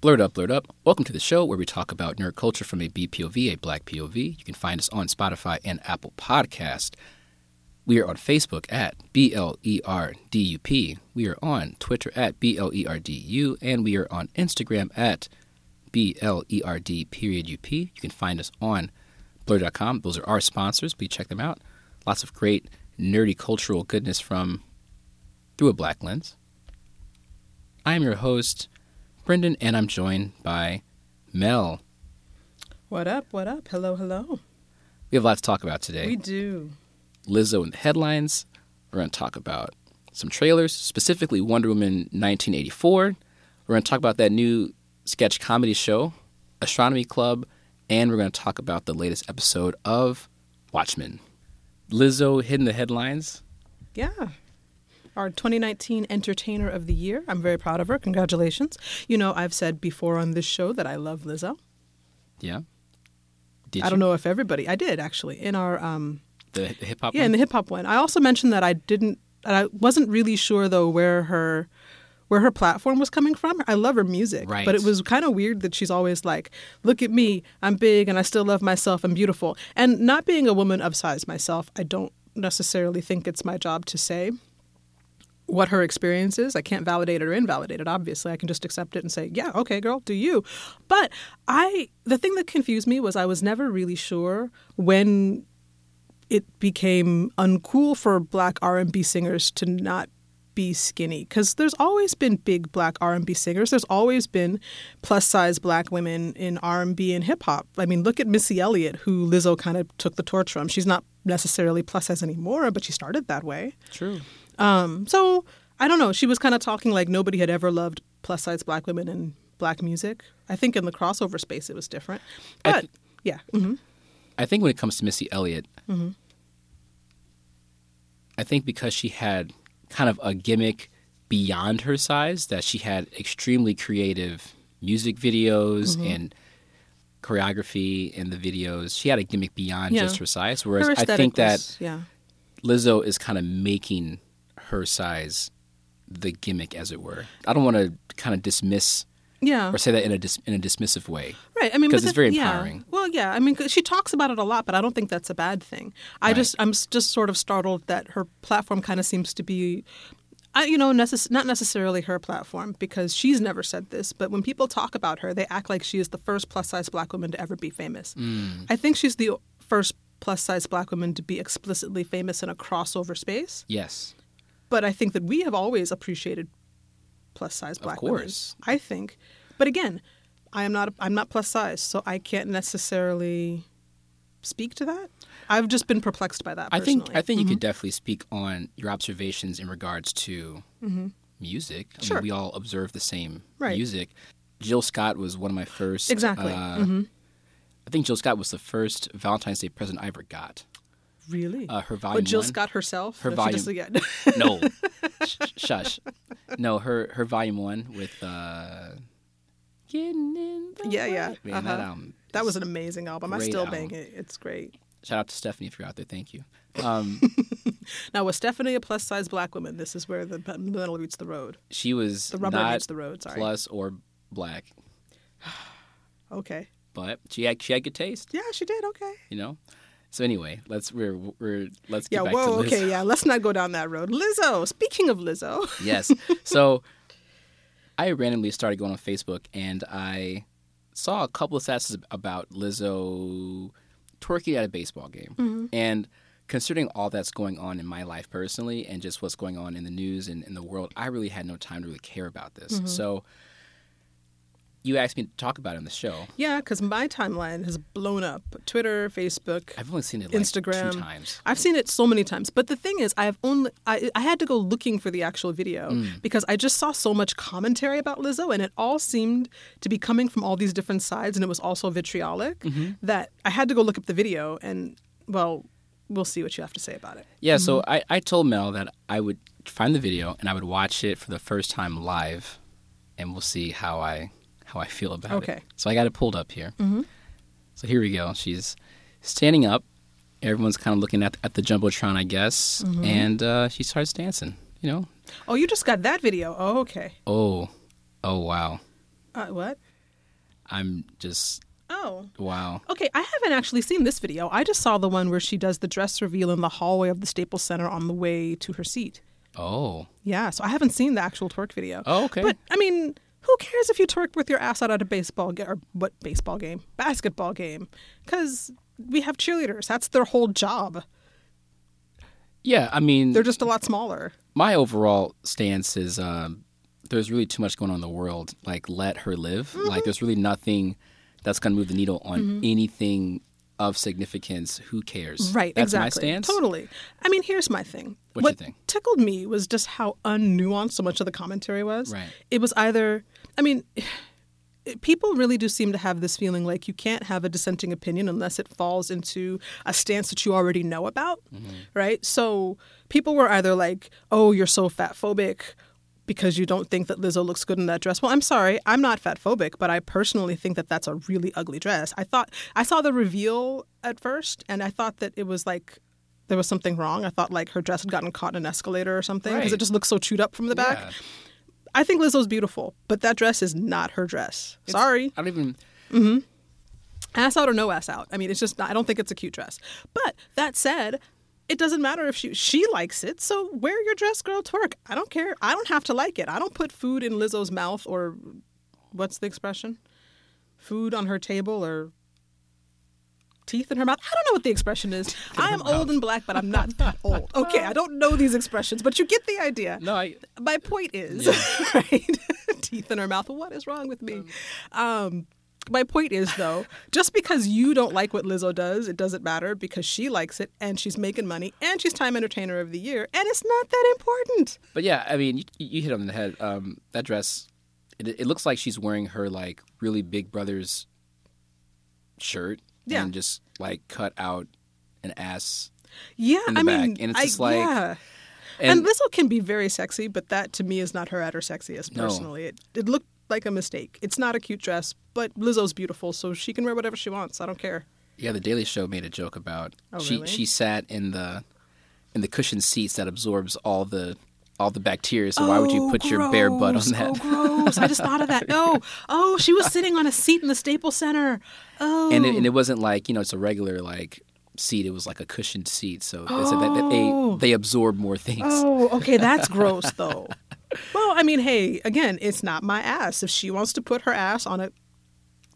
Blerd Up, Blerd Up. Welcome to the show where we talk about nerd culture from a BPOV, a black POV. You can find us on Spotify and Apple Podcast. We are on Facebook at B L E R D U P. We are on Twitter at B L E R D U, and we are on Instagram at B L E R D period U P. You can find us on Blur.com. Those are our sponsors. Please check them out. Lots of great nerdy cultural goodness from through a black lens. I am your host, Brendan, and I'm joined by Mel. What up? What up? Hello, hello. We have a lot to talk about today. We do. Lizzo in the headlines. We're going to talk about some trailers, specifically Wonder Woman 1984. We're going to talk about that new sketch comedy show, Astronomy Club, and we're going to talk about the latest episode of Watchmen. Lizzo hitting the headlines. Yeah. Our 2019 Entertainer of the Year. I'm very proud of her. Congratulations. You know, I've said before on this show that I love Lizzo. Yeah. Did I you? don't know if everybody. I did actually in our um The, hip hop yeah in the hip hop one. I also mentioned that I didn't. I wasn't really sure though where her where her platform was coming from. I love her music, Right. but it was kind of weird that she's always like, "Look at me, I'm big and I still love myself. I'm beautiful." And not being a woman of size myself, I don't necessarily think it's my job to say what her experience is. I can't validate it or invalidate it. Obviously, I can just accept it and say, "Yeah, okay, girl, do you." But I, the thing that confused me was I was never really sure when it became uncool for black R&B singers to not be skinny because there's always been big black R&B singers. There's always been plus size black women in R&B and hip hop. I mean, look at Missy Elliott, who Lizzo kind of took the torch from. She's not necessarily plus size anymore, but she started that way. True. Um, so I don't know. She was kind of talking like nobody had ever loved plus size black women in black music. I think in the crossover space it was different, I but th- yeah. hmm I think when it comes to Missy Elliott, Mm-hmm. I think because she had kind of a gimmick beyond her size, that she had extremely creative music videos Mm-hmm. and choreography in the videos. She had a gimmick beyond Yeah. just her size. Whereas Her I think that was- yeah. Lizzo is kind of making her size the gimmick, as it were. I don't want to kind of dismiss Yeah. or say that in a dis- in a dismissive way. Right. I mean, 'Cause but it's very yeah. empowering. Well, yeah. I mean, 'cause she talks about it a lot, but I don't think that's a bad thing. I Right. just, I'm just sort of startled that her platform kind of seems to be, I, you know, necess- not necessarily her platform because she's never said this, but when people talk about her, they act like she is the first plus size black woman to ever be famous. Mm. I think she's the first plus size black woman to be explicitly famous in a crossover space. Yes. But I think that we have always appreciated plus size black course. women. I think, but again, I am not I'm not plus size, so I can't necessarily speak to that. I've just been perplexed by that. I think. I think you could definitely speak on your observations in regards to music. I mean, Sure. we all observe the same Right. music. Jill Scott was one of my first. Exactly. uh, Mhm. I think Jill Scott was the first Valentine's Day present I ever got. Really. Uh, her volume but Jill one. Scott herself. Her volume- She just, yeah. No, Sh- shush. No, her her volume one with uh, getting in. The Yeah, Way. yeah. Man, that Uh-huh. that is- was an amazing album. I still album. bang it. It's great. Shout out to Stephanie if you're out there. Thank you. Um, Now, was Stephanie a plus size black woman? This is where the middle meets the road. she was The rubber not meets the road. Sorry. plus or black, Okay. but she had she had good taste. Yeah, she did. Okay. you know. So anyway, let's we're we're let's get Yeah. back Whoa. to Lizzo. Okay. Yeah. Let's not go down that road. Lizzo. Speaking of Lizzo. yes. So I randomly started going on Facebook and I saw a couple of stats about Lizzo twerking at a baseball game. Mm-hmm. And considering all that's going on in my life personally and just what's going on in the news and in the world, I really had no time to really care about this. Mm-hmm. So you asked me to talk about it on the show. Yeah, because my timeline has blown up. Twitter, Facebook, I've only seen it like Instagram. two times. I've seen it so many times. But the thing is, I have only I, I had to go looking for the actual video Mm. because I just saw so much commentary about Lizzo, and it all seemed to be coming from all these different sides, and it was also vitriolic. Mm-hmm. That I had to go look up the video, and well, we'll see what you have to say about it. Yeah, so Mm-hmm. I, I told Mel that I would find the video and I would watch it for the first time live, and we'll see how I how I feel about it. Okay. So I got it pulled up here. Mm-hmm. So here we go. She's standing up. Everyone's kind of looking at at the jumbotron, I guess, Mm-hmm. and uh, she starts dancing. You know, Oh, you just got that video. Oh, okay. oh, oh wow, Uh, what? I'm just Oh. wow. Okay, I haven't actually seen this video. I just saw the one where she does the dress reveal in the hallway of the Staples Center on the way to her seat. Oh, Yeah, so I haven't seen the actual twerk video. Oh, okay. But I mean, who cares if you twerk with your ass out at a baseball game or what baseball game, basketball game? Because we have cheerleaders. That's their whole job. yeah. I mean, They're just a lot smaller. my overall stance is um, there's really too much going on in the world. Like, let her live. Mm-hmm. Like, there's really nothing that's going to move the needle on anything of significance. Who cares? Right, That's exactly. my stance. Totally. I mean, here's my thing. What you what think? tickled me was just how unnuanced so much of the commentary was. Right. It was either, I mean, people really do seem to have this feeling like you can't have a dissenting opinion unless it falls into a stance that you already know about, Mm-hmm. right? So people were either like, "Oh, you're so fat phobic." Because you don't think that Lizzo looks good in that dress. Well, I'm sorry, I'm not fat phobic, but I personally think that that's a really ugly dress. I thought I saw the reveal at first, and I thought that it was like there was something wrong. I thought like her dress had gotten caught in an escalator or something because Right. it just looks so chewed up from the back. Yeah. I think Lizzo's beautiful, but that dress is not her dress. It's- Sorry, I don't even. Mm-hmm. ass out or no ass out. I mean, it's just not, I don't think it's a cute dress. But that said, it doesn't matter if she she likes it. So wear your dress, girl. Twerk. I don't care. I don't have to like it. I don't put food in Lizzo's mouth or what's the expression? Food on her table or teeth in her mouth. I don't know what the expression is. I am old and black, but I'm not that old. Okay, I don't know these expressions, but you get the idea. No, I. My point is, right? Teeth in her mouth. What is wrong with me? Um, my point is, though, just because you don't like what Lizzo does, it doesn't matter because she likes it and she's making money and she's Time Entertainer of the Year, and it's not that important. But yeah, I mean, you, you hit on the head. Um, that dress, it, it looks like she's wearing her like really big brother's shirt Yeah. and just like cut out an ass. Yeah, In the I back, mean, and it's I- like- yeah. And, And, Lizzo can be very sexy, but that to me is not her at her sexiest. No. Personally, it it looked like a mistake. It's not a cute dress, but Lizzo's beautiful, so she can wear whatever she wants. I don't care. yeah, the Daily Show made a joke about Oh, she really? she sat in the in the cushioned seats that absorbs all the all the bacteria. So why would you Oh, put your bare butt on that? Oh, gross! I just thought of that. No. Oh, she was sitting on a seat in the Staples Center. Oh, and it, and it oh. wasn't like you know it's a regular like seat. It was like a cushioned seat. So they said that, that Oh. they they absorb more things. Oh, okay, that's gross though. Well, I mean, hey, again, it's not my ass. If she wants to put her ass on a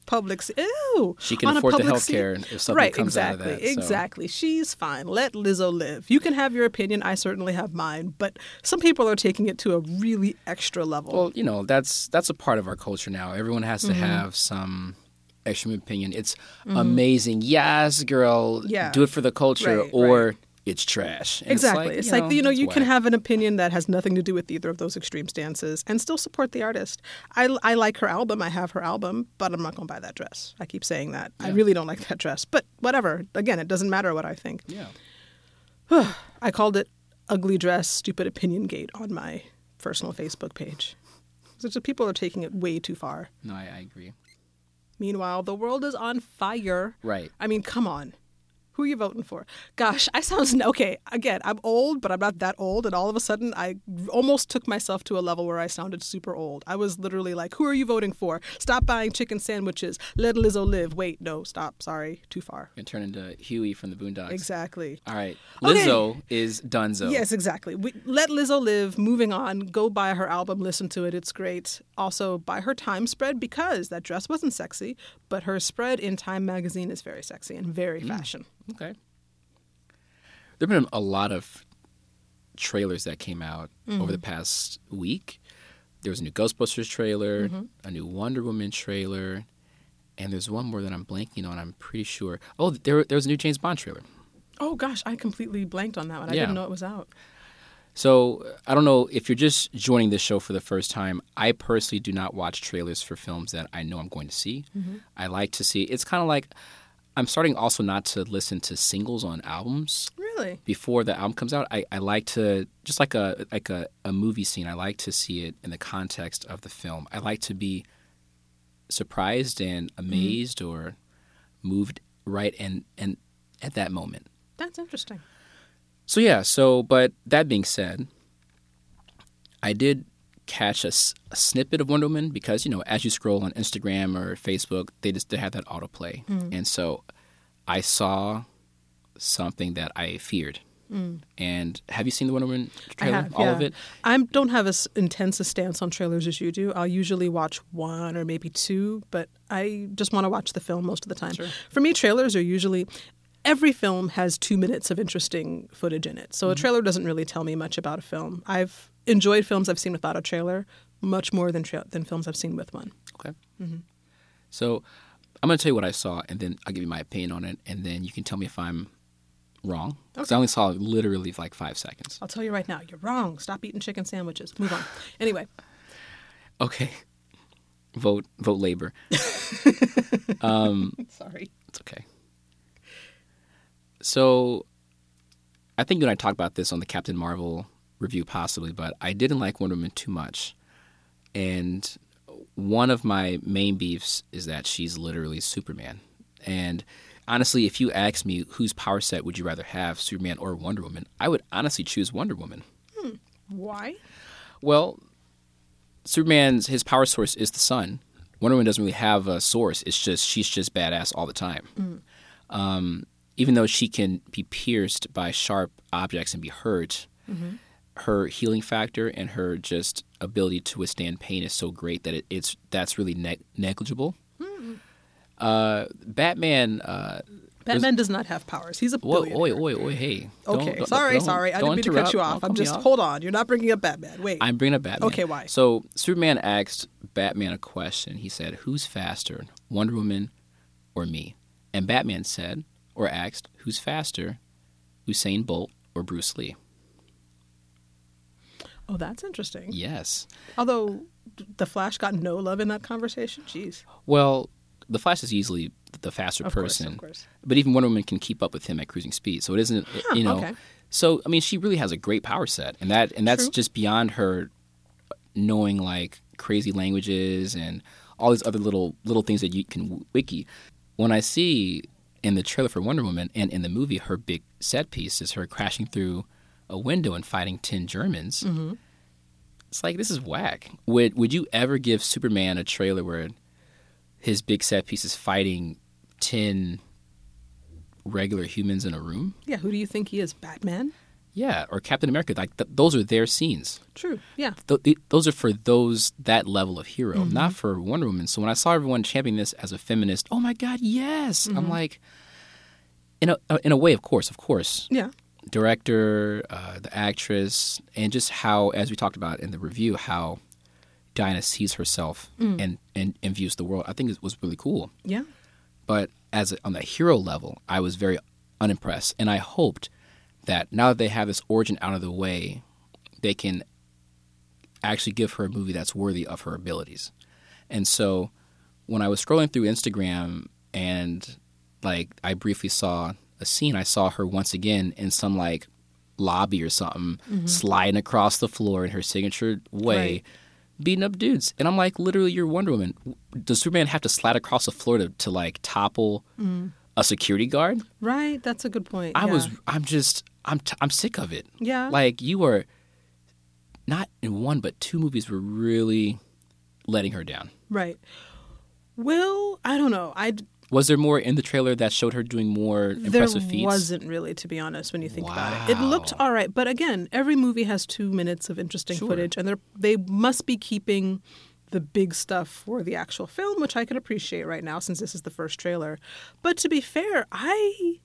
public, ew, She can on a afford the public health care if something right, comes out of exactly, that, so. exactly. She's fine. Let Lizzo live. You can have your opinion. I certainly have mine, but some people are taking it to a really extra level. Well, you know, that's that's a part of our culture now. Everyone has to Mm-hmm. have some extreme opinion. It's amazing. Yes, girl. Yeah. Do it for the culture Right, or it's trash. And Exactly. It's like, you know, you can whack. have an opinion that has nothing to do with either of those extreme stances and still support the artist. I, I like her album. I have her album, but I'm not going to buy that dress. I keep saying that. I really don't like that dress. But whatever. Again, it doesn't matter what I think. Yeah. I called it ugly dress, stupid opinion gate on my personal Facebook page. So people are taking it way too far. No, I, I agree. Meanwhile, the world is on fire. Right. I mean, come on. Who are you voting for? Gosh, I sound okay. Again, I'm old, but I'm not that old. And all of a sudden, I almost took myself to a level where I sounded super old. I was literally like, "Who are you voting for? Stop buying chicken sandwiches. Let Lizzo live." Wait, no, stop. Sorry, too far. Can turn into Huey from the Boondocks. Exactly. All right. Okay. Lizzo is Dunzo. Yes, exactly. We, let Lizzo live. Moving on. Go buy her album. Listen to it. It's great. Also, buy her Time spread because that dress wasn't sexy, but her spread in Time magazine is very sexy and very mm. fashion. Okay. There have been a lot of trailers that came out Mm-hmm. over the past week. There was a new Ghostbusters trailer, Mm-hmm. a new Wonder Woman trailer, and there's one more that I'm blanking on. I'm pretty sure. Oh, there, there was a new James Bond trailer. Oh gosh, I completely blanked on that one. I Yeah. didn't know it was out. So I don't know if you're just joining this show for the first time. I personally do not watch trailers for films that I know I'm going to see. Mm-hmm. I like to see. It's kind of like I'm starting also not to listen to singles on albums Really? before the album comes out. I, I like to just like a like a, a movie scene. I like to see it in the context of the film. I like to be surprised and mm-hmm. amazed or moved right and and at that moment. That's interesting. So yeah, so but that being said, I did catch a, s- a snippet of Wonder Woman because you know as you scroll on Instagram or Facebook, they just they have that autoplay, mm. and so I saw something that I feared. Mm. And have you seen the Wonder Woman trailer? I have, All yeah. of it. I don't have as intense a stance on trailers as you do. I'll usually watch one or maybe two, but I just want to watch the film most of the time. For me, trailers are usually every film has two minutes of interesting footage in it. So a mm-hmm. trailer doesn't really tell me much about a film. I've enjoyed films I've seen without a trailer much more than tra- than films I've seen with one. Okay. So I'm going to tell you what I saw, and then I'll give you my opinion on it, and then you can tell me if I'm wrong. Because I only saw literally like five seconds. I'll tell you right now, you're wrong. Stop eating chicken sandwiches. Move on. Anyway, Okay. Vote vote labor. um, sorry. It's okay. So, I think you and I talked about this on the Captain Marvel review, possibly, but I didn't like Wonder Woman too much. And one of my main beefs is that she's literally Superman. And honestly, if you ask me whose power set would you rather have, Superman or Wonder Woman, I would honestly choose Wonder Woman. Hmm. Why? Well, Superman's his power source is the sun. Wonder Woman doesn't really have a source. It's just she's just badass all the time. Hmm. Um, even though she can be pierced by sharp objects and be hurt, mm-hmm. Her healing factor and her just ability to withstand pain is so great that it, it's that's really neg- negligible. Uh, Batman. Uh, Batman does not have powers. He's a billionaire. oi, oi, oi, hey. Don't- Okay, don't- sorry, don't- sorry. I didn't mean to cut you off. I'm just off. hold on. You're not bringing up Batman. Wait. I'm bringing up Batman. Okay, why? So Superman asked Batman a question. He said, "Who's faster, Wonder Woman or me?" And Batman said, or asked, "Who's faster, Usain Bolt or Bruce Lee?" Oh, that's interesting. Yes. Although the Flash got no love in that conversation. Jeez. Well, the Flash is easily the faster Of course, person, of course. but even Wonder Woman can keep up with him at cruising speed. So it isn't, Huh, you know. okay. So I mean, she really has a great power set, and that and that's True. just beyond her knowing like crazy languages and all these other little little things that you can wiki. When I see in the trailer for Wonder Woman and in the movie, her big set piece is her crashing through a window and fighting ten Germans. Mm-hmm. It's like this is whack. Would would you ever give Superman a trailer where his big set piece is fighting ten regular humans in a room? Yeah. Who do you think he is? Batman. Yeah, or Captain America. Like th- those are their scenes. True. Yeah. Th- th- those are for those that level of hero, not for Wonder Woman. So when I saw everyone championing this as a feminist, oh my god, yes! I'm like, in a uh, in a way, of course, of course, Yeah. Director, uh, the actress, and just how, as we talked about in the review, how Diana sees herself and, and and views the world. I think it was really cool. Yeah. But as a, on the hero level, I was very unimpressed, and I hoped that now that they have this origin out of the way, they can actually give her a movie that's worthy of her abilities. And so, when I was scrolling through Instagram and like I briefly saw scene, I saw her once again in some like lobby or something, mm-hmm. sliding across the floor in her signature way. Right. Beating up dudes, and I'm like, literally, you're Wonder Woman. Does Superman have to slide across the floor to, to like topple mm. a security guard? Right. That's a good point. I yeah. was, I'm just, I'm, t- I'm sick of it. Yeah. Like you were, not in one but two movies were really letting her down. Right. Well, I don't know. I Was there more in the trailer that showed her doing more there impressive feats? There wasn't really, to be honest, when you think about it. It looked all right, but again, every movie has two minutes of interesting Sure. footage, and they they must be keeping the big stuff for the actual film, which I can appreciate right now since this is the first trailer. But to be fair, I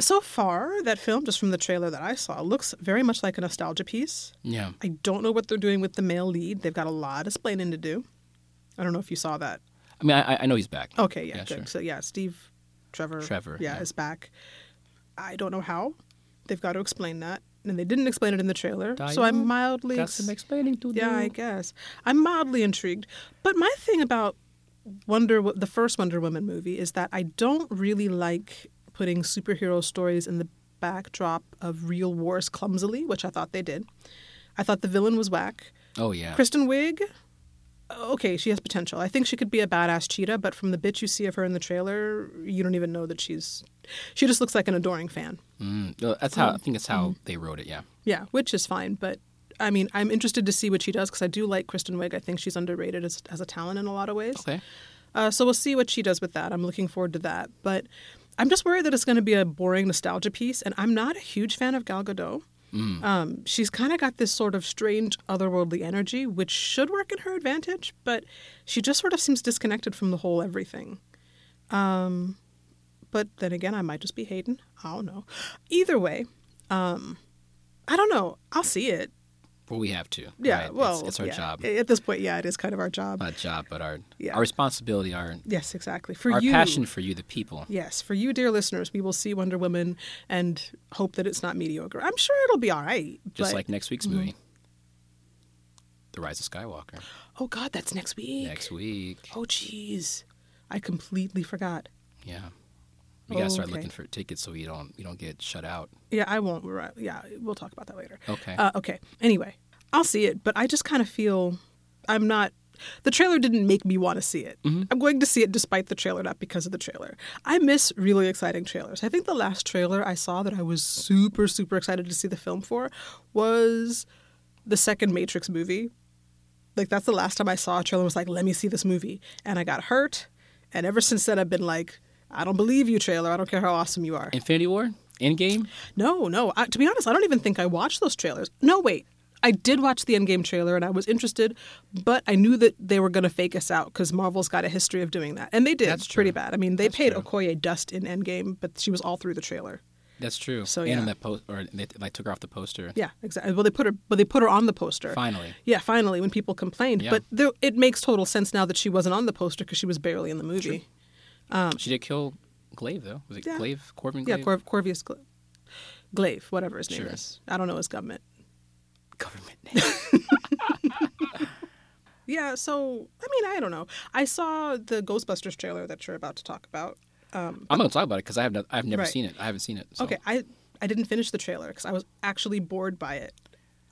so far that film, just from the trailer that I saw, looks very much like a nostalgia piece. Yeah. I don't know what they're doing with the male lead. They've got a lot of explaining to do. I don't know if you saw that. I mean, I, I know he's back. Okay, yeah, Yeah, good. sure. So yeah, Steve Trevor, Trevor, yeah, yeah. is back. I don't know how. They've got to explain that, and they didn't explain it in the trailer. so I'm mildly, ex- some explaining to do. yeah, I guess I'm mildly intrigued. But my thing about Wonder, the first Wonder Woman movie, is that I don't really like putting superhero stories in the backdrop of real wars clumsily, which I thought they did. I thought the villain was whack. Oh yeah. Kristen Wiig, okay, she has potential. I think she could be a badass cheetah, but from the bit you see of her in the trailer, you don't even know that she's. She just looks like an adoring fan. Mm, that's how I think that's how they wrote it. Yeah. Yeah, which is fine, but I mean, I'm interested to see what she does because I do like Kristen Wiig. I think she's underrated as, as a talent in a lot of ways. Okay. Uh, so we'll see what she does with that. I'm looking forward to that. But I'm just worried that it's going to be a boring nostalgia piece. And I'm not a huge fan of Gal Gadot. Um, she's kind of got this sort of strange otherworldly energy, which should work in her advantage, but she just sort of seems disconnected from the whole everything. Um, but then again, I might just be hating. I don't know. Either way, um, I don't know. I'll see it. Well, we have to. Yeah. right? Well, it's, it's our yeah. job. At this point, yeah, it is kind of our job. Not job, but our Yeah. our responsibility, our yes, exactly. For our you, passion for you, the people. Yes, for you, dear listeners, we will see Wonder Woman and hope that it's not mediocre. I'm sure it'll be all right. Just but- mm-hmm. like next week's movie, The Rise of Skywalker. oh God, that's next week. Next week. Oh, jeez, I completely forgot. Yeah. We gotta start Okay. looking for tickets so we don't we don't get shut out. Yeah, I won't. we're Yeah, we'll talk about that later. Okay. Uh, okay. Anyway, I'll see it, but I just kind of feel I'm not. The trailer didn't make me want to see it. I'm going to see it despite the trailer, not because of the trailer. I miss really exciting trailers. I think the last trailer I saw that I was super, super excited to see the film for was the second Matrix movie. Like, that's the last time I saw a trailer, and was like, let me see this movie. And I got hurt. And ever since then, I've been like, I don't believe you, trailer. I don't care how awesome you are. Infinity War? Endgame? No, no. I, to be honest, I don't even think I watched those trailers. No, wait. I did watch the Endgame trailer and I was interested, but I knew that they were going to fake us out because Marvel's got a history of doing that. And they did That's pretty true. bad. I mean, they That's paid true. Okoye dust in Endgame, but she was all through the trailer. That's true. So, and yeah. on that post or they like took her off the poster. Yeah, exactly. Well, they put her, but they put her on the poster. Finally. Yeah, finally, when people complained. Yeah. But there, it makes total sense now that she wasn't on the poster because she was barely in the movie. She did kill Glaive though. Was it Yeah. Glaive? Corbin Yeah, Glaive? Cor- Corvus Gla- Glaive, whatever his name Sure. is. I don't know his government. Government name. Yeah, so I mean, I don't know. I saw the Ghostbusters trailer that you're about to talk about. Um, I'm gonna talk about it because I have no, I've never Right. seen it. I haven't seen it. So. Okay, I I didn't finish the trailer because I was actually bored by it.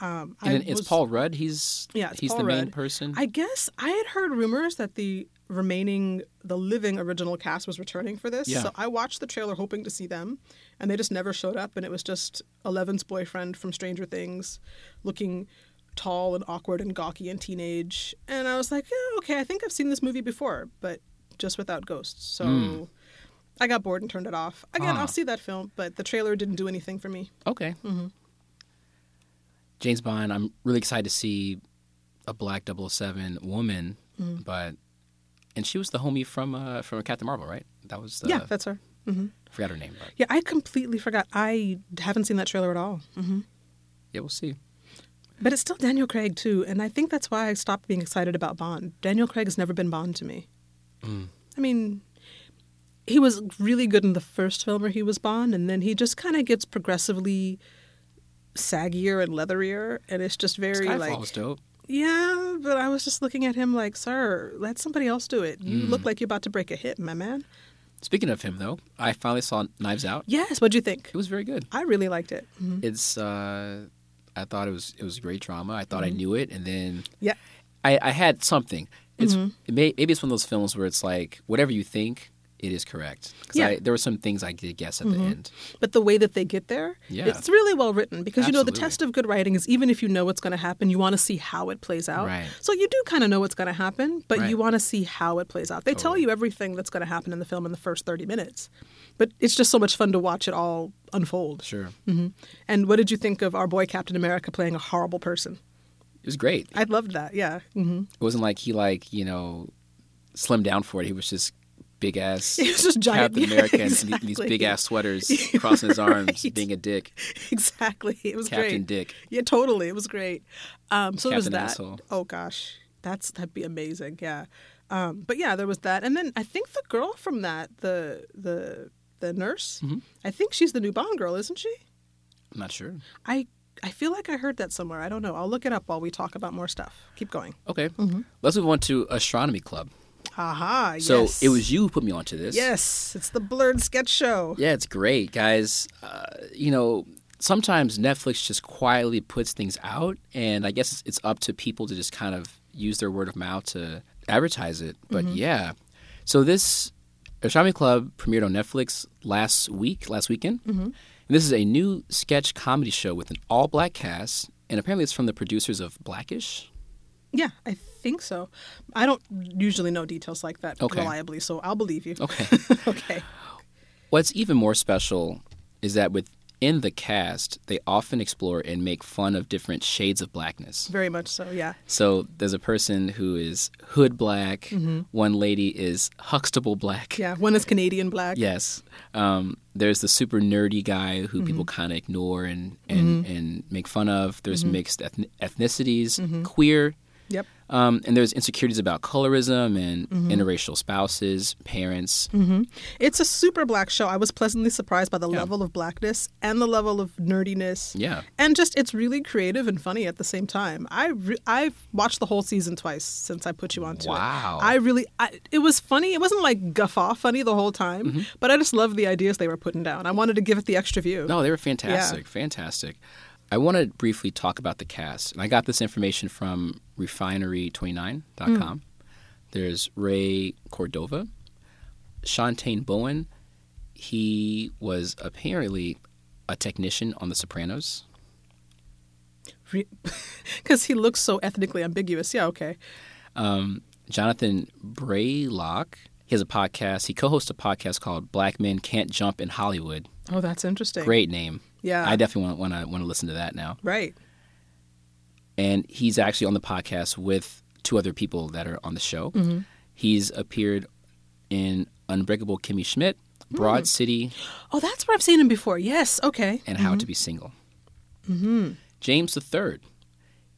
Um, And I it's was- Paul Rudd. He's Yeah, he's Paul the main person. I guess I had heard rumors that the remaining, the living original cast was returning for this. Yeah. So I watched the trailer hoping to see them, and they just never showed up. And it was just Eleven's boyfriend from Stranger Things, looking tall and awkward and gawky and teenage. And I was like, yeah, okay, I think I've seen this movie before, but just without ghosts. So. I got bored and turned it off. Again, Ah. I'll see that film, but the trailer didn't do anything for me. Okay. Mm-hmm. James Bond. I'm really excited to see a black 007 woman, Mm-hmm. but and she was the homie from uh, from Captain Marvel, right? That was the yeah, that's her. I forgot her name, but Yeah, I completely forgot. I haven't seen that trailer at all. hmm yeah, we'll see. But it's still Daniel Craig too, and I think that's why I stopped being excited about Bond. Daniel Craig has never been Bond to me. Mm. I mean, he was really good in the first film where he was Bond, and then he just kind of gets progressively saggier and leatherier, and it's just very Skyfall like was dope. Yeah. But I was just looking at him like, sir, let somebody else do it. You Mm. look like you're about to break a hip, my man. Speaking of him, though, I finally saw Knives Out. Yes, what'd you think? It was very good. I really liked it. Mhm. It's uh, I thought it was it was great drama. I thought I knew it, and then Yeah. I, I had something. It's Mm-hmm. it may, maybe it's one of those films where it's like whatever you think, it is correct. Yeah. I, there were some things I did guess at the end. But the way that they get there, Yeah. it's really well written because you know the test of good writing is even if you know what's going to happen, you want to see how it plays out. Right. So you do kind of know what's going to happen, but Right. you want to see how it plays out. They tell you everything that's going to happen in the film in the first 30 minutes. But it's just so much fun to watch it all unfold. Sure, And what did you think of our boy Captain America playing a horrible person? it was great. I loved that. Yeah. hmm It wasn't like he like you know slimmed down for it. He was just big ass He was just giant. Captain Yeah, America and these big ass sweaters crossing his arms, Right. being a dick. Exactly. It was great. Captain great. Dick. Yeah, totally. It was great. Um, so there was that. Asshole. Oh gosh, that's that'd be amazing. Yeah. Um, but yeah, there was that, and then I think the girl from that, the the the nurse, Mm-hmm. I think she's the new Bond girl, isn't she? I'm not sure. I I feel like I heard that somewhere. I don't know. I'll look it up while we talk about more stuff. Keep going. Okay, Mm-hmm. let's move on to Astronomy Club. Aha. So yes. it was you who put me onto this. Yes, it's the blerd sketch show. Yeah, it's great, guys. Uh, you know, sometimes Netflix just quietly puts things out, and I guess it's, up to people to just kind of use their word of mouth to advertise it. But yeah, so this Astronomy Club premiered on Netflix last week, last weekend. And this is a new sketch comedy show with an all black cast and apparently it's from the producers of Blackish. Yeah, I think so. I don't usually know details like that Okay. reliably, so I'll believe you. Okay. okay. What's even more special is that within the cast, they often explore and make fun of different shades of blackness. Very much so, yeah. So there's a person who is hood black. One lady is Huxtable black. Yeah, one is Canadian black. Yes. Um, there's the super nerdy guy who Mm-hmm. people kind of ignore and, and, and make fun of. There's Mm-hmm. mixed ethn- ethnicities, queer. Yep. Um, and there's insecurities about colorism and Mm-hmm. interracial spouses, parents. It's a super black show. I was pleasantly surprised by the Yeah. level of blackness and the level of nerdiness. Yeah. And just it's really creative and funny at the same time. I re- I've watched the whole season twice since I put you onto Wow. it. Wow. I really I, it was funny. It wasn't like guffaw funny the whole time, Mm-hmm. but I just loved the ideas they were putting down. I wanted to give it the extra view. No, they were fantastic. Fantastic. I want to briefly talk about the cast. And I got this information from refinery29.com. There's Ray Cordova, Shawtane Bowen. He was apparently a technician on The Sopranos. Because he looks so ethnically ambiguous. Yeah, okay. Um, Jonathan Braylock. He has a podcast. He co-hosts a podcast called Black Men Can't Jump in Hollywood. Oh, that's interesting. Great name. Yeah. I definitely want to want to listen to that now. Right. and he's actually on the podcast with two other people that are on the show. Mm-hmm. He's appeared in Unbreakable Kimmy Schmidt, hmm. Broad City, Oh, that's where I've seen him before. Yes. Okay. and How mm-hmm. to Be Single. Mm-hmm. James III,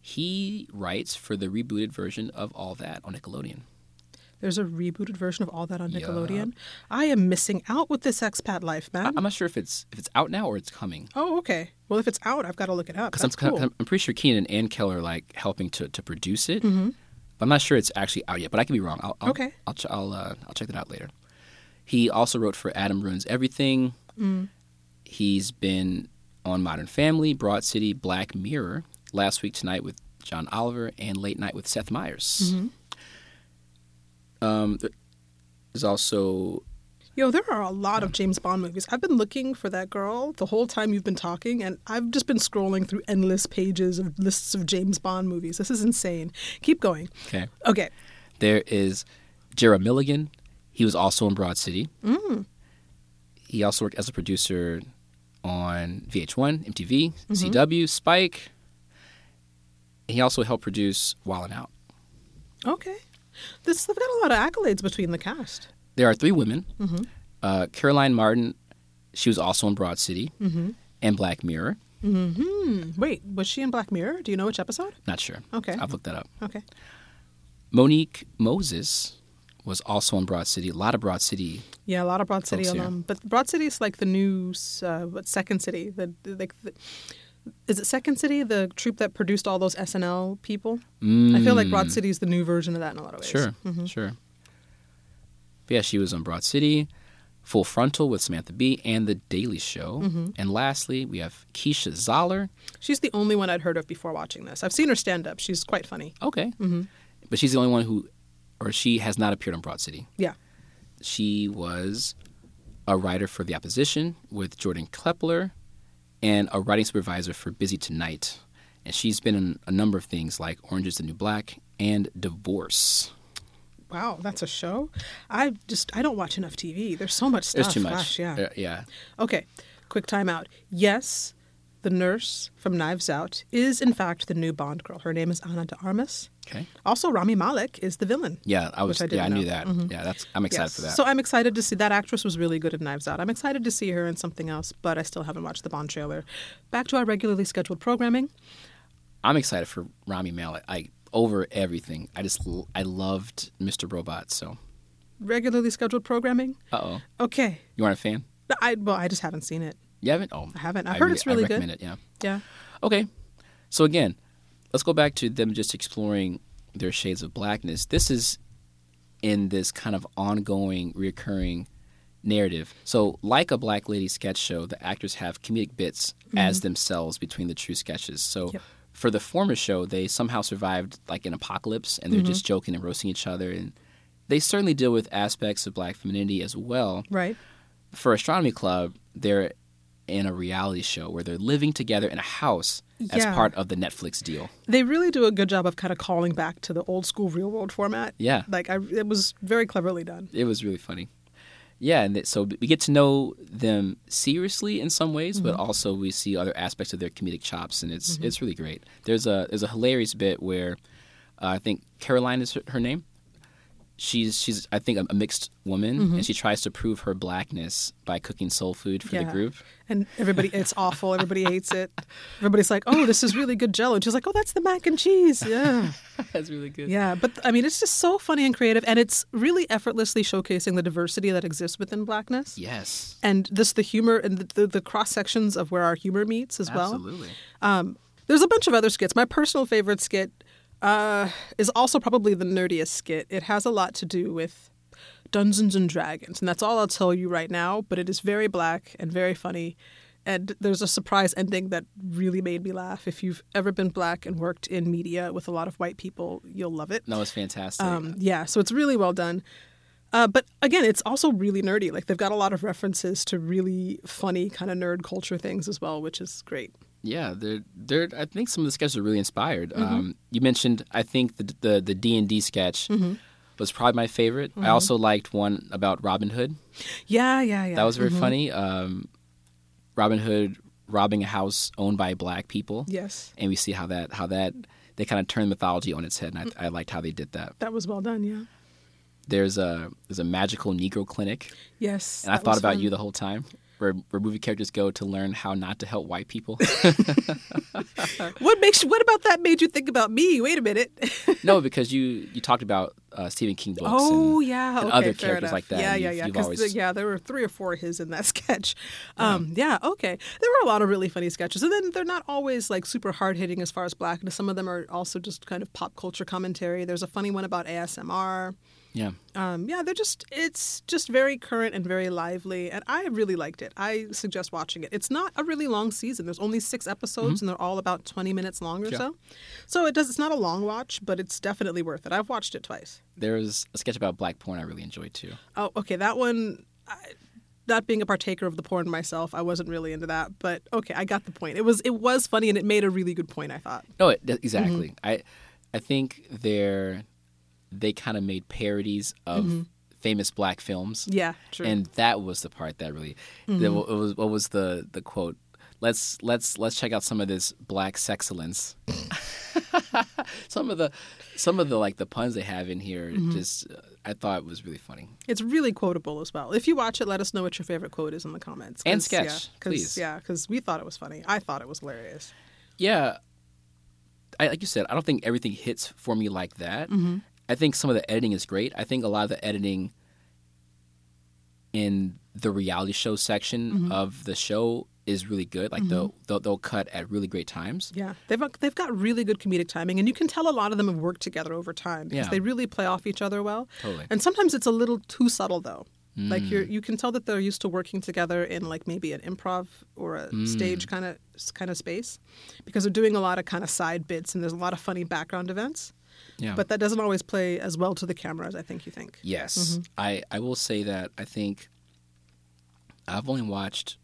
he writes for the rebooted version of All That on Nickelodeon. There's a rebooted version of all that on. Nickelodeon. I am missing out with this expat life, man. I- I'm not sure if it's if it's out now or it's coming. oh, okay. Well, if it's out, I've got to look it up. Because I'm, cool. I'm pretty sure Kenan and Ann Keller are like helping to, to produce it. Mm-hmm. But I'm not sure it's actually out yet. But I could be wrong. I'll, I'll, Okay. I'll ch- I'll, uh, I'll check that out later. He also wrote for Adam Ruins Everything. Mm. He's been on Modern Family, Broad City, Black Mirror, Last Week Tonight with John Oliver, and Late Night with Seth Meyers. Mm-hmm. Um, there's also Yo, there are a lot of James Bond movies. I've been looking for that girl the whole time you've been talking, and I've just been scrolling through endless pages of lists of James Bond movies. This is insane. Keep going. okay. Okay. There is Jerah Milligan. He was also in Broad City. Mm. He also worked as a producer on VH1, MTV, CW, Spike. He also helped produce Wild 'N Out. Okay. This they've got a lot of accolades between the cast. There are three women. Uh, Caroline Martin, she was also in Broad City and Black Mirror. Mm-hmm. Wait, was she in Black Mirror? Do you know which episode? Not sure. Okay. I've looked that up. Okay. Monique Moses was also in Broad City. A lot of Broad City. Yeah, a lot of Broad City here. alum, but Broad City is like the new uh, what Second City. The like, the, is it Second City, the troupe that produced all those SNL people? I feel like Broad mm. City is the new version of that in a lot of ways. Mm. Sure, mm-hmm. sure. But yeah, she was on Broad City, Full Frontal with Samantha Bee, and The Daily Show. Mm-hmm. And lastly, we have Keisha Zollar. She's the only one I'd heard of before watching this. I've seen her stand up. She's quite funny. Okay, mm-hmm. but she's the only one who, or she has not appeared on Broad City. Yeah. She was a writer for The Opposition with Jordan Klepper, and a writing supervisor for Busy Tonight. And she's been in a number of things like Orange is the New Black and Divorce. Wow, that's a show. I just I don't watch enough TV. There's so much stuff. There's too much. Gosh, yeah. Uh, yeah. Okay, quick timeout. Yes, the nurse from Knives Out is in fact the new Bond girl. Her name is Ana de Armas. Okay. Also, Rami Malek is the villain. Yeah, I was. I yeah, I didn't knew know. that. Mhm. Yeah, that's. I'm excited Yes. for that. So I'm excited to see that actress was really good in Knives Out. I'm excited to see her in something else, but I still haven't watched the Bond trailer. Back to our regularly scheduled programming. I'm excited for Rami Malek. I over everything. I just I loved Mr. Robot. So, Regularly scheduled programming. uh oh, Okay. you aren't a fan? I well, I just haven't seen it. You haven't? Oh, I haven't. I've heard re- it's really I good. recommend it. Yeah. Yeah. Okay. So again, let's go back to them just exploring their shades of blackness. This is in this kind of ongoing, reoccurring narrative. So, like a Black Lady sketch show, the actors have comedic bits mm-hmm. as themselves between the true sketches. So, Yep. for the former show, they somehow survived like an apocalypse, and they're mm-hmm. just joking and roasting each other, and they certainly deal with aspects of black femininity as well Right. for Astronomy Club, they're in a reality show where they're living together in a house as part of the Netflix deal. They really do a good job of kind of calling back to the old school real world format. Yeah. Like I, it was very cleverly done. It was really funny. Yeah, and it, so we get to know them seriously in some ways, but also we see other aspects of their comedic chops, and it's it's really great. There's a there's a hilarious bit where uh, I think Caroline is her, her name. She's she's I think a, mixed woman, and mm-hmm. she tries to prove her blackness by cooking soul food for the group. And everybody, it's awful. Everybody hates it. Everybody's like, "Oh, this is really good Jello." And she's like, "Oh, that's the mac and cheese." Yeah, That's really good. yeah. But I mean, it's just so funny and creative, and it's really effortlessly showcasing the diversity that exists within blackness, Yes. and this the humor and the, the, the cross sections of where our humor meets as well. Absolutely. Um, there's a bunch of other skits. My personal favorite skit uh, is also probably the nerdiest skit. It has a lot to do with Dungeons and Dragons, and that's all I'll tell you right now. But it is very black and very funny. And there's a surprise ending that really made me laugh. If you've ever been black and worked in media with a lot of white people, you'll love it. No, it's fantastic. Um, yeah, so it's really well done. Uh, but again, it's also really nerdy. Like they've got a lot of references to really funny kind of nerd culture things as well, which is great. Yeah, they're they're. I think some of the sketches are really inspired. Mm-hmm. Um, you mentioned, I think the the the D and D sketch Mm-hmm. was probably my favorite. I also liked one about Robin Hood. Yeah, yeah, yeah. That was Mm-hmm. very funny. Um, Robin Hood robbing a house owned by black people, Yes, and we see how that how that they kind of turned mythology on its head, and Mm. I, I liked how they did that. that was well done. Yeah. There's a there's a magical Negro clinic, Yes. and I thought about fun. you the whole time. Where, where movie characters go to learn how not to help white people. What makes what about that made you think about me? Wait a minute. no, because you you talked about uh, Stephen King books. oh and, yeah, and okay, other characters enough. like that. Yeah, yeah, yeah. you've 'cause always- the- yeah, there were three or four of his in that sketch. Um, yeah, okay. There were a lot of really funny sketches, and then they're not always like super hard hitting as far as blackness. Some of them are also just kind of pop culture commentary. There's a funny one about ASMR. Yeah. Um, yeah, they're just it's just very current and very lively, and I really liked it. I suggest watching it. It's not a really long season. There's only six episodes, and they're all about 20 minutes long or Mm-hmm. Yeah. so. So it does. It's not a long watch, but it's definitely worth it. I've watched it twice. There's a sketch about black porn I really enjoyed too. Oh, okay, that one. I, not being a partaker of the porn myself, I wasn't really into that. But okay, I got the point. It was it was funny, and it made a really good point. I thought. No, it, exactly. Mm-hmm. I I think they're they kind of made parodies of famous black films. Mm-hmm. Yeah, true. And that was the part that really Mm-hmm. the, what was what was the the quote? Let's let's let's check out some of this black sexcellence. some of the some of the like the puns they have in here Mm-hmm. just uh, I thought it was really funny. It's really quotable as well. If you watch it, let us know what your favorite quote is in the comments And sketch, yeah, 'cause- please. Yeah, because we thought it was funny. I thought it was hilarious. Yeah, I, like you said, I don't think everything hits for me like that. Mm-hmm. I think some of the editing is great. I think a lot of the editing in the reality show section Mm-hmm. of the show is really good. Like they'll, they'll they'll cut at really great times. Yeah, they've they've got really good comedic timing, and you can tell a lot of them have worked together over time because Yeah. they really play off each other well. Totally. And sometimes it's a little too subtle though. Like Mm. you're you can tell that they're used to working together in like maybe an improv or a Mm. stage kind of kind of space because they're doing a lot of kind of side bits and there's a lot of funny background events. Yeah. But that doesn't always play as well to the camera as I think you think. Yes, Mm-hmm. I I will say that I think I've only watched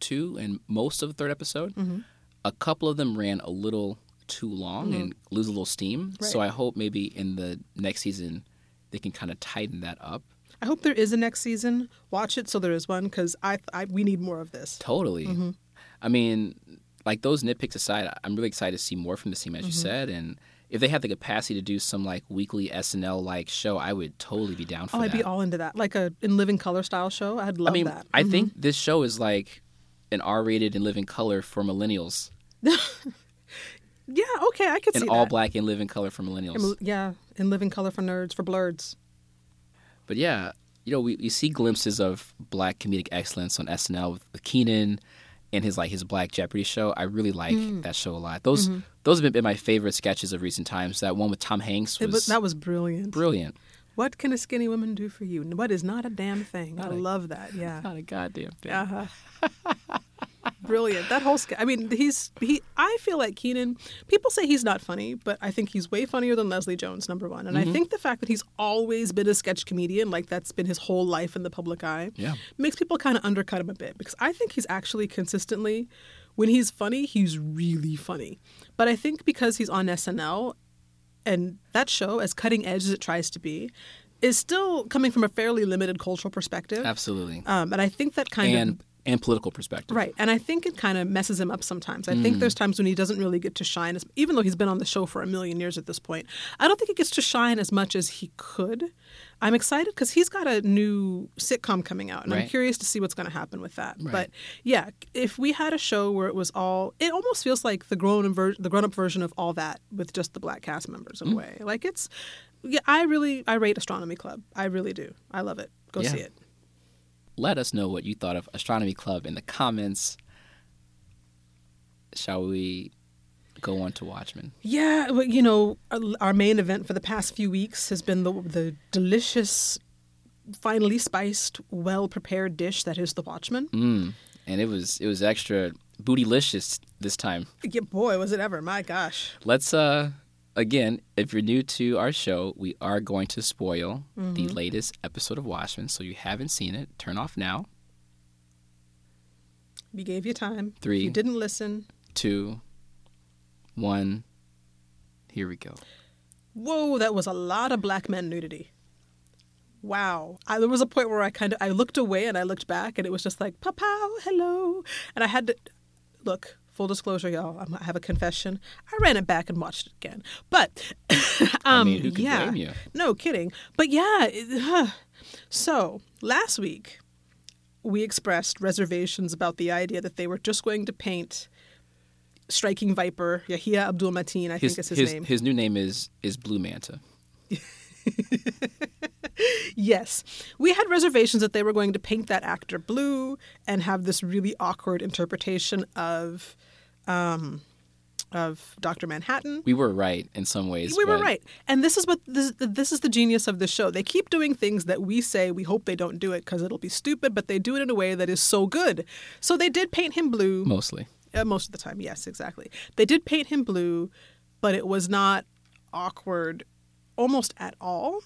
two and most of the third episode. Mm-hmm. A couple of them ran a little too long and lose a little steam. So I hope maybe in the next season they can kind of tighten that up. I hope there is a next season. Watch it so there is one because I, I we need more of this. Totally. Mm-hmm. I mean, like those nitpicks aside, I'm really excited to see more from the team, as you Mm-hmm. said. And if they had the capacity to do some like weekly SNL like show, I would totally be down for that. Oh, that. I'd be all into that, like a in living color style show. I'd love I mean, that. I mm-hmm. think this show is like an R-rated and living color for millennials, Yeah, okay, I could and see all that. black and living color for millennials. Yeah, in living color for nerds for blerds. But yeah, you know, we, we see glimpses of black comedic excellence on SNL with, with Kenan and his like his Black Jeopardy show. I really like Mm. that show a lot. Those Mm-hmm. those have been, my favorite sketches of recent times. That one with Tom Hanks was, was, that was brilliant. brilliant. What can a skinny woman do for you? What is not a damn thing? I Not a- love that. Yeah. Not a goddamn thing. Uh-huh. brilliant. That whole sketch. I mean, he's he. I feel like Kenan. People say he's not funny, but I think he's way funnier than Leslie Jones. Number one, and Mm-hmm. I think the fact that he's always been a sketch comedian, like that's been his whole life in the public eye, Yeah. makes people kind of undercut him a bit because I think he's actually consistently, when he's funny, he's really funny. But I think because he's on SNL, and that show, as cutting edge as it tries to be, is still coming from a fairly limited cultural perspective. Absolutely. Um, and I think that kind of and political perspective. Right. And I think it kind of messes him up sometimes. I think there's times when he doesn't really get to shine, as, even though he's been on the show for a million years at this point. I don't think he gets to shine as much as he could. I'm excited because he's got a new sitcom coming out, and I'm curious to see what's going to happen with that. Right. But yeah, if we had a show where it was all, it almost feels like the grown ver- the grown up version of all that with just the black cast members Mm. in a way. Like it's, yeah, I really I rate Astronomy Club. I really do. I love it. Go Yeah. see it. Let us know what you thought of Astronomy Club in the comments. Shall we go on to Watchmen? Yeah, well, you know, our, our main event for the past few weeks has been the the delicious, finely spiced, well prepared dish that is the Watchmen. Mm. And it was it was extra bootylicious this time. Yeah, boy, was it ever! My gosh. Let's uh again, if you're new to our show, we are going to spoil the Mm-hmm. latest episode of Watchmen. So you haven't seen it, turn off now. We gave you time. Three. If you didn't listen. Two, one. Here we go. Whoa, that was a lot of black men nudity. Wow. I, there was a point where I kind of I looked away and I looked back and it was just like pow hello and I had to look full disclosure y'all I'm- I have a confession. I ran it back and watched it again. But I um mean, who could yeah. blame you? no kidding. But yeah it, so last week we expressed reservations about the idea that they were just going to paint striking viper Yahya Abdul Mateen I His think is his, his, name. his new name is is Blue Manta. Yes. We had reservations that they were going to paint that actor blue and have this really awkward interpretation of um, of Dr. Manhattan. We were right in some ways. We were right. And this is what this, this is the genius of the show. They keep doing things that we say we hope they don't do it because it'll be stupid, but they do it in a way that is so good. So they did paint him blue. Mostly. Uh, most of the time, yes, exactly. They did paint him blue, but it was not awkward almost at all.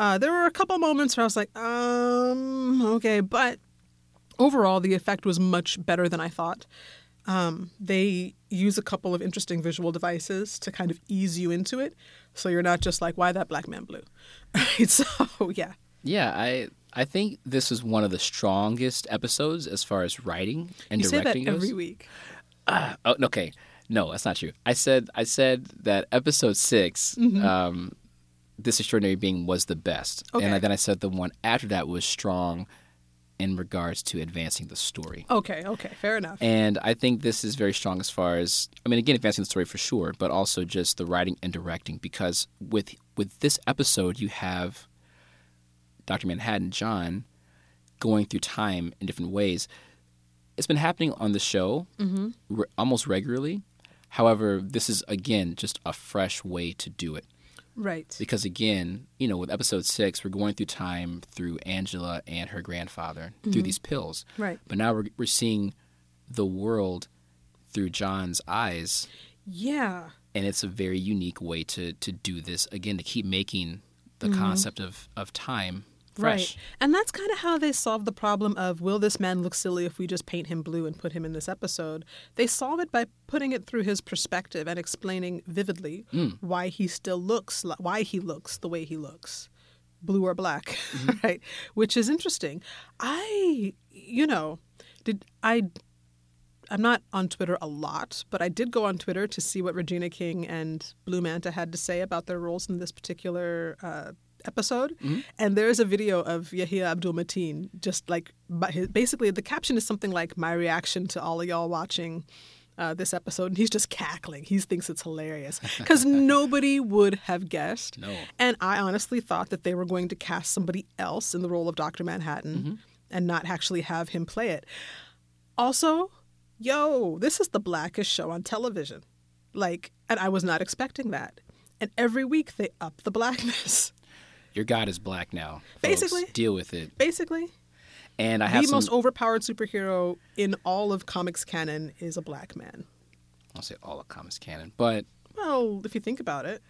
Uh, there were a couple moments where I was like, um, okay, but overall, the effect was much better than I thought. Um, they use a couple of interesting visual devices to kind of ease you into it, so you're not just like, why that black man blue? Right? So yeah, Yeah, I I think this is one of the strongest episodes as far as writing and you say that directing goes. every week. Oh, okay. No, that's not true. I said I said that episode 6 Mm-hmm. um, this extraordinary being was the best, Okay. and then I said the one after that was strong in regards to advancing the story. Okay, okay, fair enough. And I think this is very strong as far as I mean, again, advancing the story for sure, but also just the writing and directing. Because with with this episode, you have Doctor Manhattan John going through time in different ways. It's been happening on the show mm-hmm. re- almost regularly. However, this is again just a fresh way to do it right. because again, you know, with episode six, we're going through time through Angela and her grandfather through mm-hmm. these pills. Right. But now we're we're seeing the world through John's eyes, Yeah. and it's a very unique way to to do this again to keep making the mm-hmm. concept of of time fresh. Right. And that's kind of how they solve the problem of will this man look silly if we just paint him blue and put him in this episode? They solve it by putting it through his perspective and explaining vividly why he still looks why he looks the way he looks. Blue or black, right? Which is interesting. I you know, did I I'm not on Twitter a lot, but I did go on Twitter to see what Regina King and Blue Manta had to say about their roles in this particular uh, episode. And there's a video of Yahya Abdul Mateen, just like basically the caption is something like my reaction to all of y'all watching. Uh, this episode, and he's just cackling. He thinks it's hilarious because nobody would have guessed. No. And I honestly thought that they were going to cast somebody else in the role of Dr. Manhattan and not actually have him play it. Also, yo, this is the blackest show on television. Like, and I was not expecting that. And every week they up the blackness, Your God is black now. folks. Basically. deal with it. basically. And I have the some. most overpowered superhero in all of comics canon is a black man. I'll say all of comics canon, but Well, if you think about it,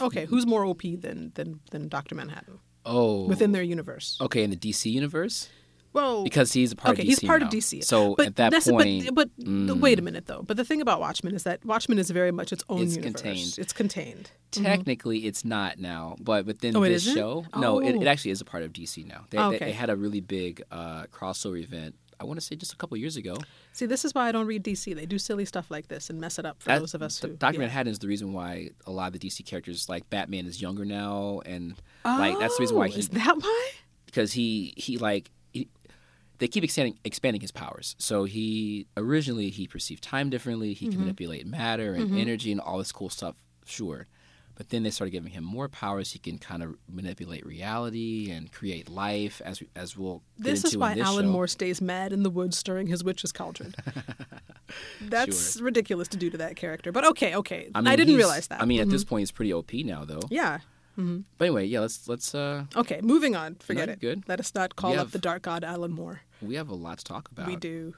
okay, who's more OP than than than Doctor Manhattan oh, within their universe? okay, in the DC universe, Well, because he's a part okay, of DC. he's part now. of DC. So but at that that's- point, but, but mm, wait a minute though. But the thing about Watchmen is that Watchmen is very much its own It's universe. contained. It's contained. technically it's not now, but within Oh, this isn't? show, no, it, Oh. it actually is a part of DC now. They, Oh, they, okay. they had a really big uh, crossover event. I want to say just a couple years ago. See, this is why I don't read DC. They do silly stuff like this and mess it up for That- those of us who. Doctor yeah. Manhattan is the reason why a lot of the DC characters, like Batman, is younger now, and like that's the reason why Oh, he is that why? because he he like they keep expanding expanding his powers. So he originally he perceived time differently. He Mm-hmm. can manipulate matter and energy and all this cool stuff. Sure. But then they started giving him more powers. He can kind of manipulate reality and create life, as as we'll get This is why this Alan show. Moore stays mad in the woods stirring his witch's cauldron. That's ridiculous to do to that character. But okay, okay. I, I, didn't realize that. I mean, at Mhm. this point, he's pretty OP now, though. yeah. Mm-hmm. But anyway, yeah, let's let's uh, Okay, moving on. Forget it. good. Let us not call We up have- the dark god Alan Moore. we have a lot to talk about. We do.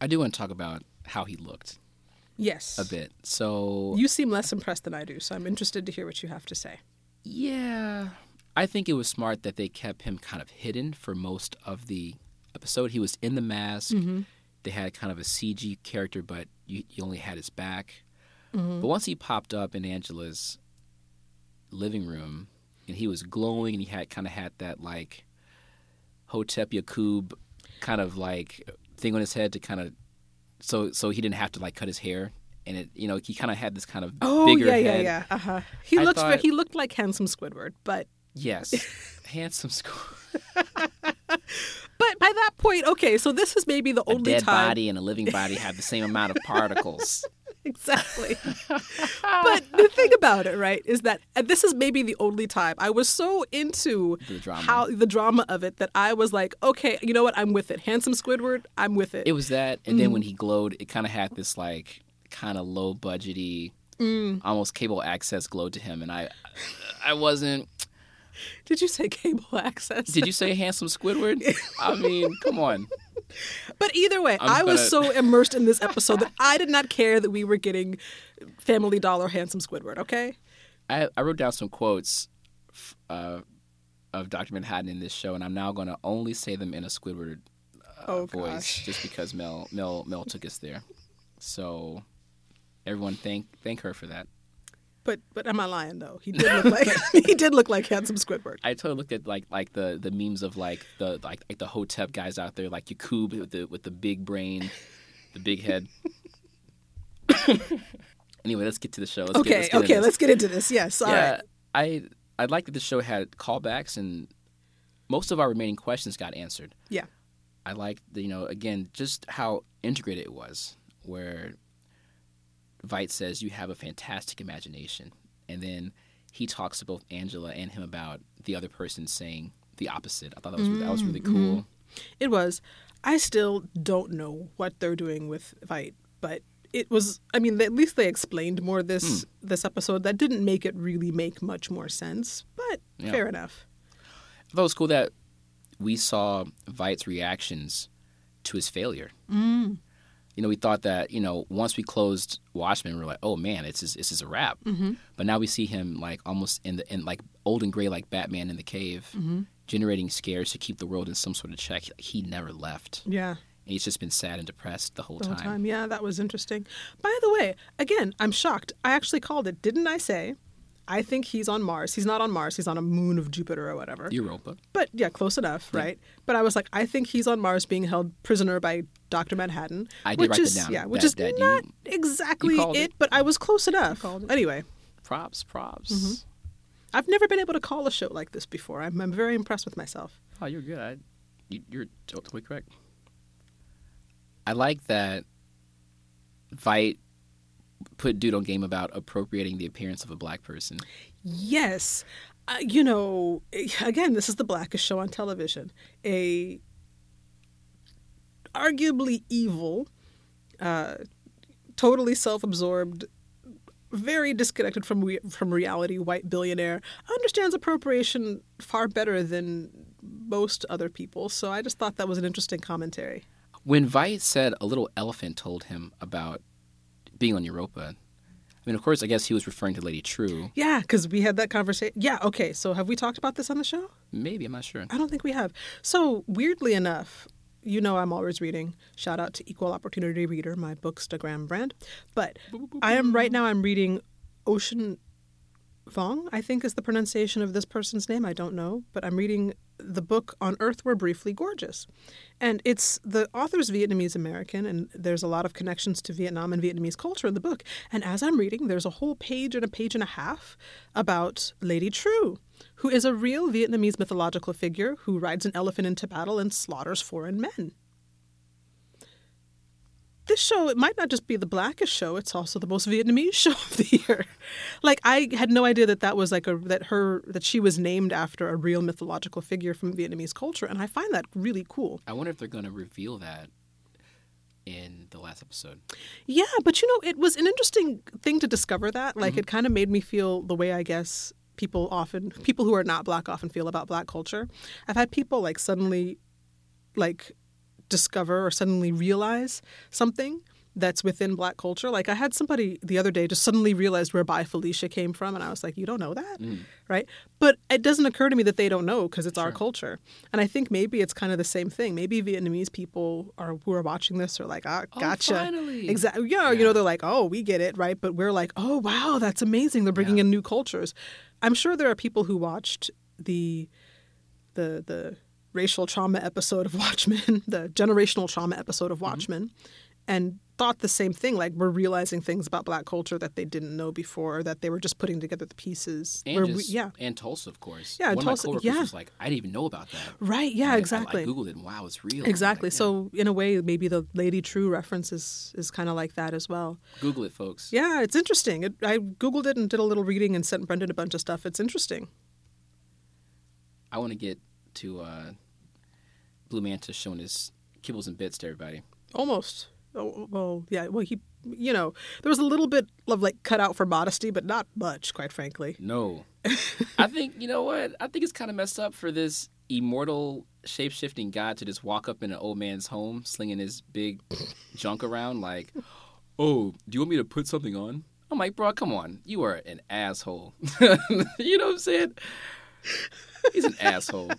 I do want to talk about how he looked Yes. a bit. So You seem less impressed than I do, so I'm interested to hear what you have to say. Yeah. I think it was smart that they kept him kind of hidden for most of the episode. He was in the mask. Mm-hmm. They had kind of a CG character, but you, you only had his back. Mm-hmm. But once he popped up in Angela's living room and he was glowing and he had kind of had that like Hotep Yakub kind of like thing on his head to kind of so so he didn't have to like cut his hair and it you know he kind of had this kind of Oh bigger yeah, yeah, head. yeah. Uh huh. He I looked thought- he looked like handsome Squidward, but Yes, handsome score. but by that point, okay, so this is maybe the a only dead time body and a living body have the same amount of particles. Exactly. but the thing about it, right, is that and this is maybe the only time I was so into The drama. how the drama of it that I was like, okay, you know what, I'm with it. Handsome Squidward, I'm with it. It was that, and then when Mm. he glowed, it kind of had this like kind of low budgety, Mm. almost cable access glow to him, and I, I wasn't. Did you say cable access? Did you say handsome Squidward? I mean, come on. But either way, I was so immersed in this episode that I did not care that we were getting Family Dollar handsome Squidward. Okay. I, I wrote down some quotes uh, of Doctor Manhattan in this show, and I'm now going to only say them in a Squidward uh, Oh, voice, gosh. just because Mel Mel Mel took us there. So, everyone, thank thank her for that. But but am I lying though? He did look like he did look like handsome Squidward. I totally looked at like like the the memes of like the like like the Hotep guys out there, like Yakub with the with the big brain, the big head. anyway, let's get to the show. Let's okay, get, let's get okay, into let's get into this. Yes, yeah, right. I I like that the show had callbacks and most of our remaining questions got answered. Yeah. I like the you know again just how integrated it was, where Veidt says you have a fantastic imagination, and then he talks to both Angela and him about the other person saying the opposite. I thought that was that was really Mm-hmm. cool. It was. I still don't know what they're doing with Veidt, but it was. I mean, at least they explained more this Hmm. this episode. That didn't make it really make much more sense, but Yeah. fair enough. I thought it was cool that we saw Veidt's reactions to his failure. Mm. You know, we thought that you know once we closed Watchmen, we were like, oh man, it's this this is a wrap. Mm-hmm. But now we see him like almost in the in like old and gray, like Batman in the cave, Mm-hmm. generating scares to keep the world in some sort of check. He never left, and Yeah. he's just been sad and depressed the whole the whole time. time. Yeah, that was interesting. By the way, again, I'm shocked. I actually called it, didn't I say? I think he's on Mars. He's not on Mars. He's on a moon of Jupiter or whatever. Europa. But yeah, close enough, right? But I was like, I think he's on Mars being held prisoner by Doctor Manhattan. I did which write that is, down, Yeah, which that- is that you- not exactly called it, it. but I was close enough. Anyway, Props, props. Mm-hmm. I've never been able to call a show like this before. I'm, I'm very impressed with myself. Oh, you're good. I, you, you're totally correct. I like that Veidt put Dude on game about appropriating the appearance of a black person. Yes. Uh, you know, again, this is the blackest show on television. A arguably evil, uh, totally self-absorbed, very disconnected from re- from reality white billionaire understands appropriation far better than most other people. So I just thought that was an interesting commentary. When Veidt said a little elephant told him about being on Europa, I mean, of course, I guess he was referring to Lady Trieu. Yeah, because we had that conversation. Yeah, okay. So have we talked about this on the show? Maybe, I'm not sure. I don't think we have. So weirdly enough, you know I'm always reading. Shout out to Equal Opportunity Reader, my Bookstagram brand. But I am right now. I'm reading Ocean Vuong. I think is the pronunciation of this person's name. I don't know, but I'm reading the book on Earth We're Briefly Gorgeous, and it's the author's Vietnamese American, and there's a lot of connections to Vietnam and Vietnamese culture in the book. And as I'm reading, there's a whole page and a page and a half about Lady Trieu, who is a real Vietnamese mythological figure who rides an elephant into battle and slaughters foreign men. This show, it might not just be the blackest show, it's also the most Vietnamese show of the year. Like I had no idea that that was like a that her that she was named after a real mythological figure from Vietnamese culture and I find that really cool. I wonder if they're going to reveal that in the last episode. Yeah, but you know, it was an interesting thing to discover that. Like mm-hmm. it kind of made me feel the way I guess people often people who are not black often feel about black culture. I've had people like suddenly like discover or suddenly realize something that's within black culture. Like I had somebody the other day just suddenly realized where Bye Felicia came from and I was like, "You don't know that?" Right? But it doesn't occur to me that they don't know because it's our culture. And I think maybe it's kind of the same thing. Maybe Vietnamese people are who are watching this are like, "Ah, Oh, gotcha." finally. Exactly. Yeah, you know, they're like, "Oh, we get it," right? But we're like, "Oh, wow, that's amazing. They're bringing Yeah. in new cultures." I'm sure there are people who watched the the the racial trauma episode of Watchmen, the generational trauma episode Mm-hmm. of Watchmen, and thought the same thing. Like we're realizing things about Black culture that they didn't know before, or that they were just putting together the pieces. And just, we- yeah, and Tulsa, of course. Yeah, One Tulsa- of my coworkers yeah. was like, I didn't even know about that. right. Yeah, I- I- exactly. I, googled it, and wow, it's real. Exactly. Like, yeah. So in a way, maybe the Lady Trieu reference is is kind of like that as well. Google it, folks. Yeah, it's interesting. It, I googled it and did a little reading and sent Brendan a bunch of stuff. It's interesting. I want to get to uh, Blue Manta showing his kibbles and bits to everybody. Almost. Oh, well, yeah. Well, he, you know, there was a little bit of like cut out for modesty, but not much, quite frankly. No. I think, you know what? I think it's kind of messed up for this immortal shape shifting god to just walk up in an old man's home slinging his big junk around like, oh, do you want me to put something on? I'm like, bro, come on. You are an asshole. you know what I'm saying? He's an asshole.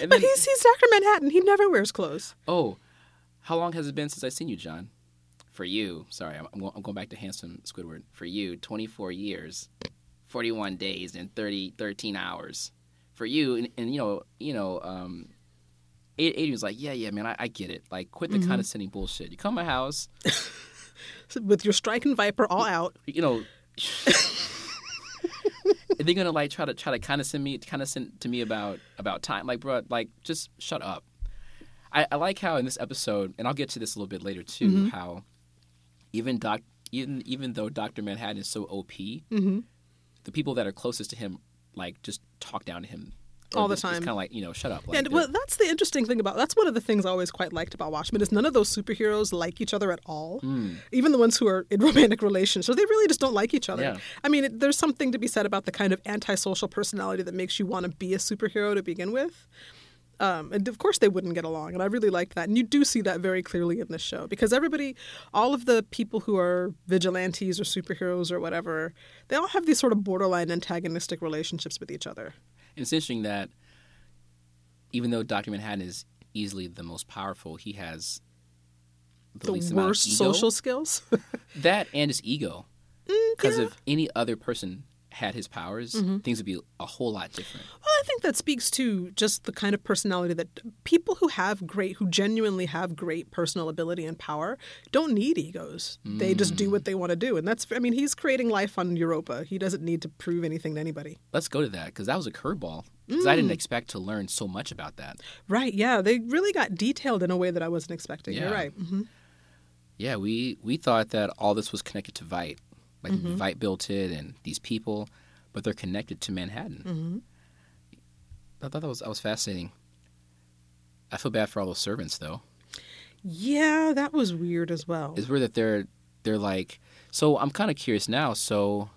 And But he's he's Doctor Manhattan. He never wears clothes. oh, how long has it been since I've seen you, John? For you, sorry, I'm, I'm going back to handsome Squidward. For you, 24 years, 41 days, and 30, 13 hours. For you, and, and you know, you know, um, Adrian's like, yeah, yeah, man, I, I get it. Like, quit the condescending bullshit. You come to my house, with your striking viper all out. you know. and they're gonna like try to try to kind of send me, condescend to me about about time. Like, bro, like just shut up. I, I like how in this episode, and I'll get to this a little bit later too, Mm-hmm. how even doc even even though Doctor Manhattan is so OP, Mm-hmm. the people that are closest to him like just talk down to him All the time. kind of like you know, shut up. Like, and well, that's the interesting thing about that's one of the things I always quite liked about Watchmen is none of those superheroes like each other at all. Hmm. Even the ones who are in romantic relations, so they really just don't like each other. Yeah. I mean, it, there's something to be said about the kind of antisocial personality that makes you want to be a superhero to begin with. Um, and of course, they wouldn't get along, and I really liked that. And you do see that very clearly in this show because everybody, all of the people who are vigilantes or superheroes or whatever, they all have these sort of borderline antagonistic relationships with each other. It's interesting that even though Doctor Manhattan is easily the most powerful, he has the, The least amount of worst social skills. that and his ego. Mm, Because if any other person had his powers, Mm-hmm. things would be a whole lot different. Well, I think that speaks to just the kind of personality that people who have great, who genuinely have great personal ability and power, don't need egos. They just do what they want to do, and that's. I mean, he's creating life on Europa. He doesn't need to prove anything to anybody. Let's go to that because that was a curveball. Because I Mm. didn't expect to learn so much about that. Right? Yeah, they really got detailed in a way that I wasn't expecting. You're Yeah. right. hmm Yeah, we we thought that all this was connected to Veidt, like Mm-hmm. Veidt built it and these people, but they're connected to Manhattan. Mm-hmm. I thought that was that was fascinating. I feel bad for all those servants though. Yeah, that was weird as well. It's weird that they're they're like. So I'm kind of curious now. So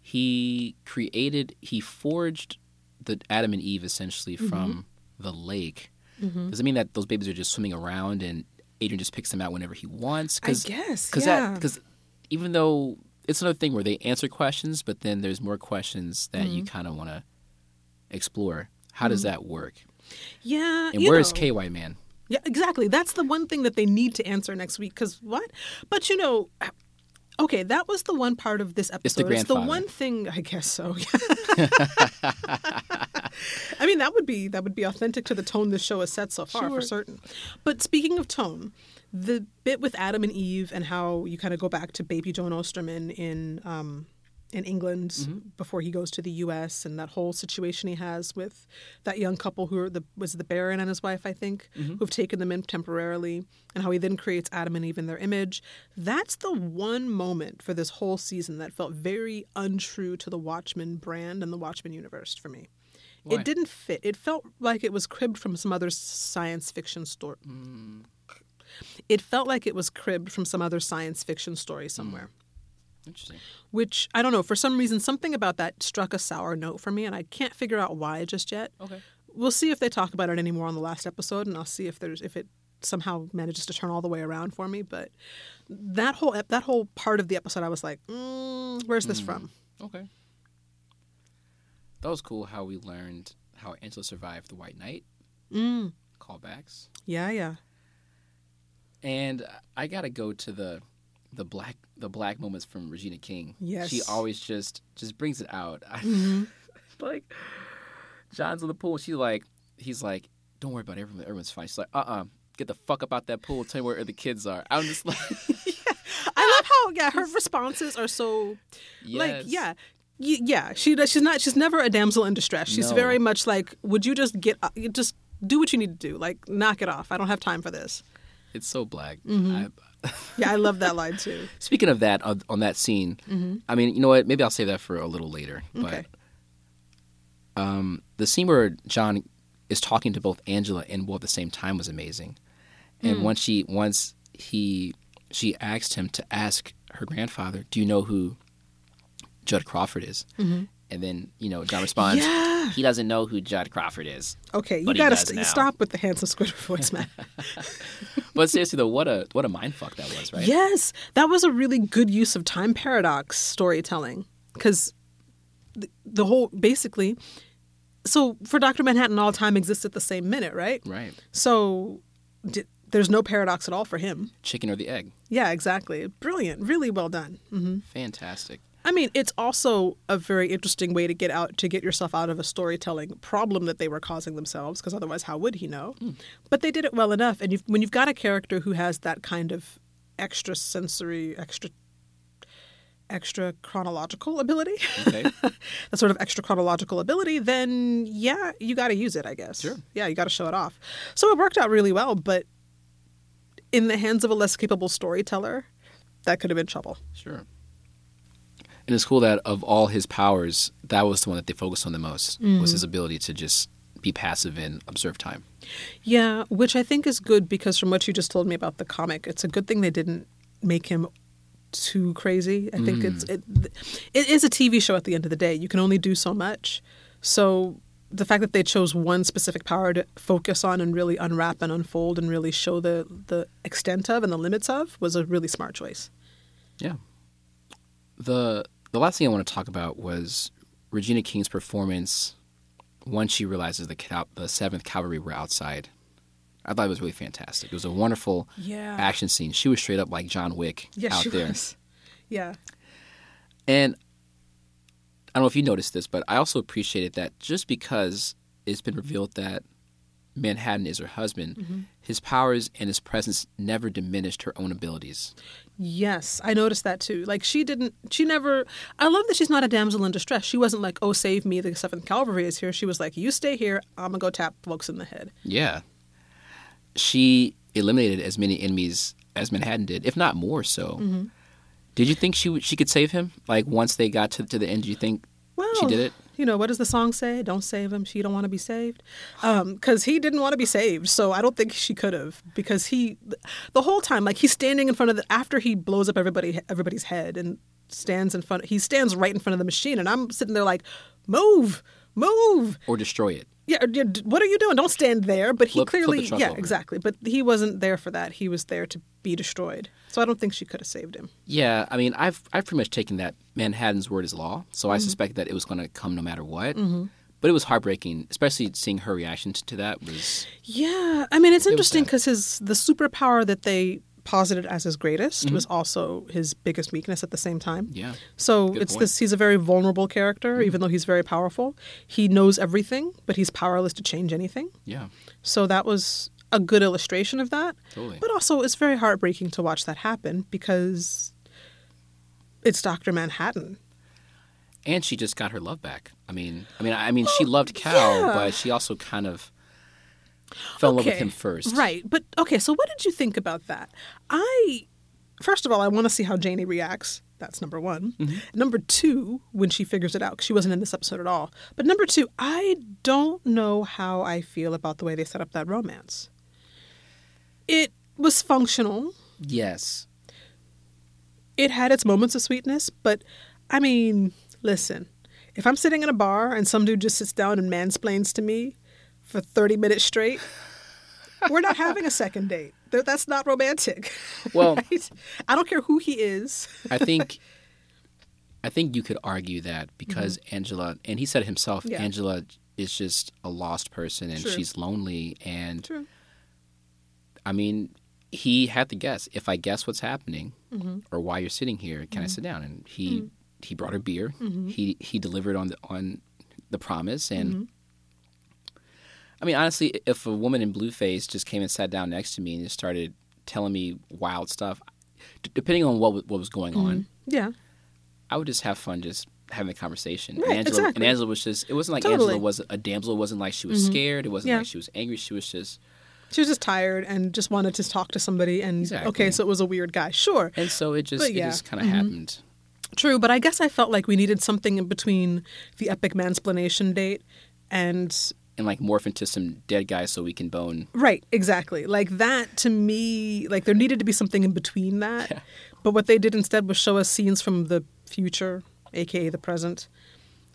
he created, he forged the Adam and Eve essentially Mm-hmm. from the lake, does it mean that those babies are just swimming around and Adrian just picks them out whenever he wants? I guess, Because yeah. because even though it's another thing where they answer questions, but then there's more questions that Mm-hmm. you kind of want to explore. How does that work? Yeah. And where's know. KY Man? Yeah, exactly. That's the one thing that they need to answer next week. Because what? But you know, okay, that was the one part of this episode. It's the grandfather. The one thing, I guess so. I mean, that would be that would be authentic to the tone this show has set so far, Sure. for certain. But speaking of tone, the bit with Adam and Eve and how you kind of go back to baby Jon Osterman in. Um, in England Mm-hmm. before he goes to the U.S. and that whole situation he has with that young couple who are the was the Baron and his wife, I think, Mm-hmm. who've taken them in temporarily, and how he then creates Adam and Eve in their image. That's the one moment for this whole season that felt very untrue to the Watchmen brand and the Watchmen universe for me. Why? It didn't fit. It felt like it was cribbed from some other science fiction story. Mm. It felt like it was cribbed from some other science fiction story somewhere Interesting. which I don't know. For some reason, something about that struck a sour note for me, and I can't figure out why just yet. Okay. We'll see if they talk about it anymore on the last episode, and I'll see if there's if it somehow manages to turn all the way around for me. But that whole ep- that whole part of the episode, I was like, mm, "Where's this from?" Okay. That was cool how we learned how Angela survived the White Night. Mm. Callbacks. Yeah, yeah. And I gotta go to the the black the black moments from Regina King. Yes. She always just just brings it out. Mm-hmm. like John's in the pool. She's like he's like, Don't worry about it, everyone everyone's fine. She's like, uh uh get the fuck up out that pool, tell me where the kids are. I'm just like I love how yeah her responses are so like yeah. Yeah, she does. She's not. She's never a damsel in distress. She's No. very much like, "Would you just get, uh, just do what you need to do? Like, knock it off. I don't have time for this." It's so black. Mm-hmm. I, Yeah, I love that line too. Speaking of that, on, on that scene, I mean, you know what? Maybe I'll save that for a little later. Mm-hmm. Okay. But um, the scene where John is talking to both Angela and Will at the same time was amazing. Mm. And once she, once he, she asked him to ask her grandfather, "Do you know who Judd Crawford is?" And then you know John responds. Yeah. "He doesn't know who Judd Crawford is." Okay, you gotta st- stop with the handsome squid voice, man. But seriously though, what a what a mind fuck that was, right? Yes, that was a really good use of time paradox storytelling because the, the whole basically. So for Doctor Manhattan, all time exists at the same minute, right? Right. So d- there's no paradox at all for him. Chicken or the egg? Yeah, exactly. Brilliant. Really well done. Mm-hmm. Fantastic. I mean, it's also a very interesting way to get out to get yourself out of a storytelling problem that they were causing themselves, because otherwise, how would he know? Hmm. But they did it well enough, and you've, when you've got a character who has that kind of extra sensory, extra extra chronological ability, Okay. that sort of extra chronological ability, then yeah, you got to use it, I guess. Sure. Yeah, you got to show it off. So it worked out really well, but in the hands of a less capable storyteller, that could have been trouble. Sure. And it's cool that of all his powers, that was the one that they focused on the most was his mm. ability to just be passive and observe time. Yeah, which I think is good because from what you just told me about the comic, it's a good thing they didn't make him too crazy. I think it's mm. it, it is a TV show at the end of the day. You can only do so much. So the fact that they chose one specific power to focus on and really unwrap and unfold and really show the the extent of and the limits of was a really smart choice. Yeah. The the last thing I want to talk about was Regina King's performance once she realizes the Cal- the Seventh Kavalry were outside. I thought it was really fantastic. It was a wonderful Yeah. action scene. She was straight up like John Wick Yeah, out she there. was. Yeah. And I don't know if you noticed this, but I also appreciated that just because it's been revealed that Manhattan is her husband, Mm-hmm. his powers and his presence never diminished her own abilities. Yes, I noticed that too. Like she didn't, she never. I love that she's not a damsel in distress. She wasn't like, "Oh, save me! The Seventh Kavalry is here." She was like, "You stay here. I'm gonna go tap folks in the head." Yeah. She eliminated as many enemies as Manhattan did, if not more so. Mm-hmm. Did you think she she could save him? Like once they got to to the end, do you think Well, she did it? You know what does the song say? Don't save him. She don't want to be saved, um, because he didn't want to be saved. So I don't think she could have because he, the whole time, like he's standing in front of the after he blows up everybody everybody's head and stands in front. He stands right in front of the machine, and I'm sitting there like, move. move. or destroy it. Yeah, or, yeah, d- what are you doing? Don't stand there. But he Flip- clearly, yeah, over. exactly. But he wasn't there for that. He was there to be destroyed. So I don't think she could have saved him. Yeah, I mean, I've I've pretty much taken that Manhattan's word is law, so Mm-hmm. I suspect that it was going to come no matter what. But it was heartbreaking, especially seeing her reaction to that was Yeah, I mean it's was interesting because his the superpower that they posited as his greatest Mm-hmm. was also his biggest weakness at the same time. yeah. So Good it's point. this he's a very vulnerable character, even though he's very powerful. He knows everything, but he's powerless to change anything. Yeah, So that was a good illustration of that. totally. But also it's very heartbreaking to watch that happen because it's Dr. Manhattan. And she just got her love back. I mean, I mean, I mean, she loved Cal, Oh, yeah. but she also kind of fell in love with him first. Right. But okay, so what did you think about that? I first of all, I want to see how Janie reacts. That's number one. Mm-hmm. Number two, when she figures it out, 'cause she wasn't in this episode at all. But number two, I don't know how I feel about the way they set up that romance. It was functional. Yes. It had its moments of sweetness, but I mean, listen, if I'm sitting in a bar and some dude just sits down and mansplains to me for 30 minutes straight, we're not having a second date. That's not romantic. Well- right? I don't care who he is. I think I think you could argue that because Angela and he said himself, Mm-hmm. Yeah. Angela is just a lost person and True. she's lonely and True. I mean, he had to guess. If I guess what's happening Mm-hmm. or why you're sitting here, can I mm-hmm. sit down? And he mm-hmm. he brought her beer. Mm-hmm. He he delivered on the on the promise and I mean, honestly, if a woman in blue face just came and sat down next to me and just started telling me wild stuff, d- depending on what what was going on, Yeah. I would just have fun just having a conversation. Right, and Angela exactly. and Angela was just it wasn't like Totally. Angela was a damsel, it wasn't like she was scared, it wasn't Yeah. like she was angry, she was just She was just tired and just wanted to talk to somebody. And Exactly. okay, so it was a weird guy. Sure. and so it just But yeah. Mm-hmm. just kind of happened. True, but I guess I felt like we needed something in between the epic mansplanation date and And like morph into some dead guy so we can bone. Right, exactly. Like that to me, like there needed to be something in between that. Yeah. But what they did instead was show us scenes from the future, aka the present,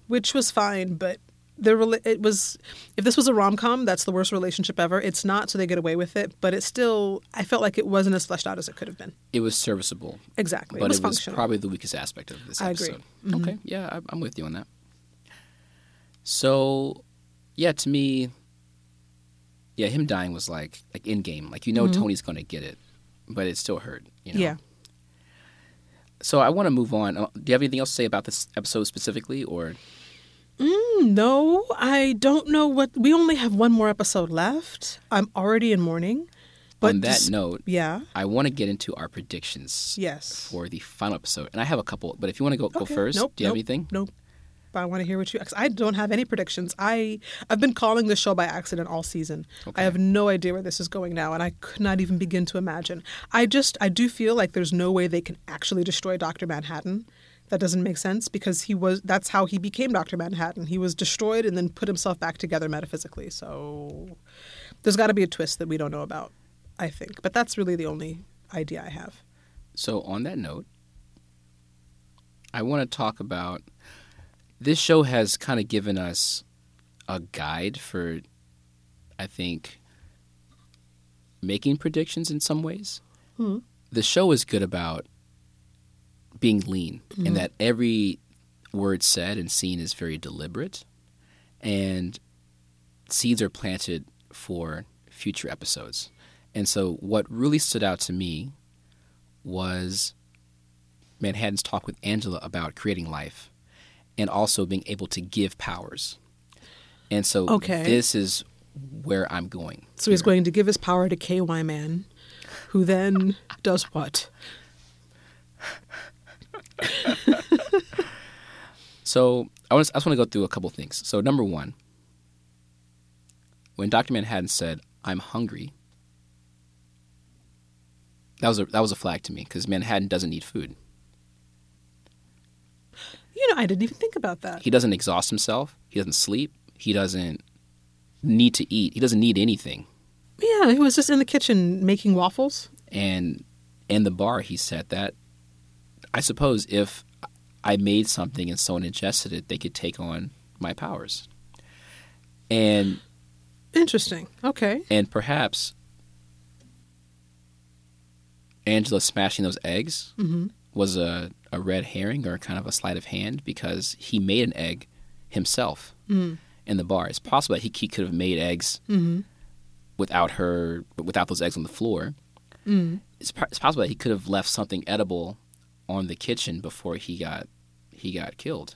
which was fine, but the it was if this was a rom-com, that's the worst relationship ever. It's not, so they get away with it, but it still I felt like it wasn't as fleshed out as it could have been. It was serviceable, Exactly. but it was it was functional. probably the weakest aspect of this I agree. Mm-hmm. episode. Okay, yeah, I'm with you on that. So, yeah, to me, yeah, him dying was like like Endgame. Like you know, Tony's going to get it, but it still hurt. You know? Mm-hmm. Yeah. So I want to move on. Uh, Do you have anything else to say about this episode specifically, or Mm, No, I don't know what we only have one more episode left. I'm already in mourning. But on that just- note, yeah. I want to get into our predictions Yes. for the final episode, and I have a couple. But if you want to go go first, Nope, do you have anything? Nope. But I want to hear what you. I don't have any predictions. I I've been calling this show by accident all season. Okay. I have no idea where this is going now, and I could not even begin to imagine. I just I do feel like there's no way they can actually destroy Doctor Manhattan. That doesn't make sense because he was. That's how he became Doctor Manhattan. He was destroyed and then put himself back together metaphysically. So there's got to be a twist that we don't know about. I think, but that's really the only idea I have. So on that note, I want to talk about this show has kind of given us a guide for, I think, making predictions in some ways. Hmm. The show is good about being lean and mm-hmm. that every word said and seen is very deliberate and seeds are planted for future episodes. And so what really stood out to me was Manhattan's talk with Angela about creating life and also being able to give powers. And so Okay. this is where I'm going. So he's here. going to give his power to KY Man, who then does what? So I, want I just want to go through a couple things. So number one, when Dr. Manhattan said, "I'm hungry," that was a that was a flag to me because Manhattan doesn't need food. You know, I didn't even think about that. He doesn't exhaust himself. He doesn't sleep. He doesn't need to eat. He doesn't need anything. Yeah, he was just in the kitchen making waffles. And in the bar, he said that I suppose if I made something and someone ingested it, they could take on my powers. And Interesting. Okay. and perhaps Angela smashing those eggs mm-hmm. was a, a red herring or kind of a sleight of hand because he made an egg himself mm-hmm. in the bar. It's possible that he, he could have made eggs mm-hmm. without her, without those eggs on the floor. It's, it's possible that he could have left something edible on the kitchen before he got he got killed.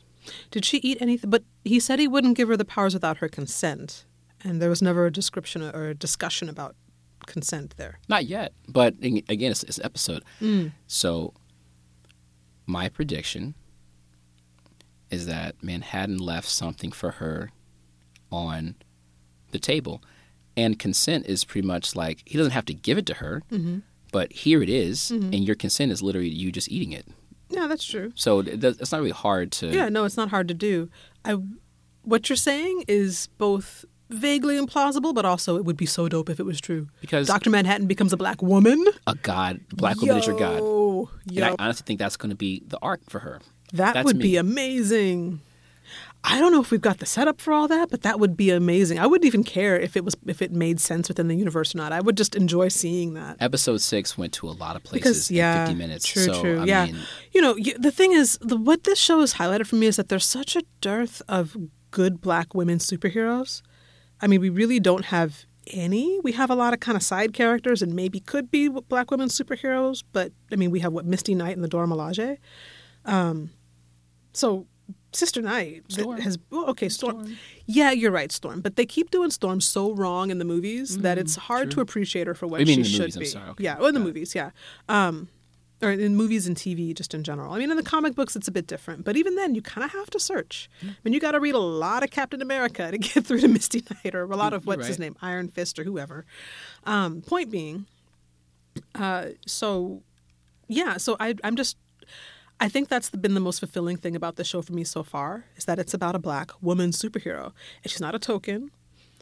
Did she eat anything? But he said he wouldn't give her the powers without her consent, and there was never a description or a discussion about consent there. Not yet, but again, it's, it's an episode. Mm. So, my prediction is that Manhattan left something for her on the table, and consent is pretty much like he doesn't have to give it to her, mm-hmm. But here it is, mm-hmm. and your consent is literally you just eating it. Yeah, that's true. So it it's not really hard to. Yeah, no, it's not hard to do. I, what you're saying is both vaguely implausible, but also it would be so dope if it was true. Because- Doctor Manhattan becomes a black woman. a god, black woman is your god, Yo, and I honestly think that's going to be the arc for her. that that's would me. be amazing. I don't know if we've got the setup for all that, but that would be amazing. I wouldn't even care if it was if it made sense within the universe or not. I would just enjoy seeing that. Episode six went to a lot of places because yeah, in 50 minutes. True, so, true. I yeah, mean, you know, the thing is, the, what this show has highlighted for me is that there's such a dearth of good black women superheroes. I mean, we really don't have any. We have a lot of kind of side characters, and maybe could be black women superheroes. But I mean, we have what Misty Knight and the Dora Milaje. Um, so Sister Night Storm. has well, okay, Storm. Yeah, you're right, Storm. But they keep doing Storm so wrong in the movies that it's hard to appreciate her for what Mm, You she in the should movies, be. okay, Yeah, well, in the it. movies, yeah. Um, or in movies and TV, just in general. I mean, in the comic books, it's a bit different. But even then, you kind of have to search. I mean, you got to read a lot of Captain America to get through to Misty Knight, or a lot of what's his name, Iron Fist, or whoever. Um, point being, uh, so yeah, so I, I'm just. I think that's been the most fulfilling thing about the show for me so far is that it's about a black woman superhero, and she's not a token.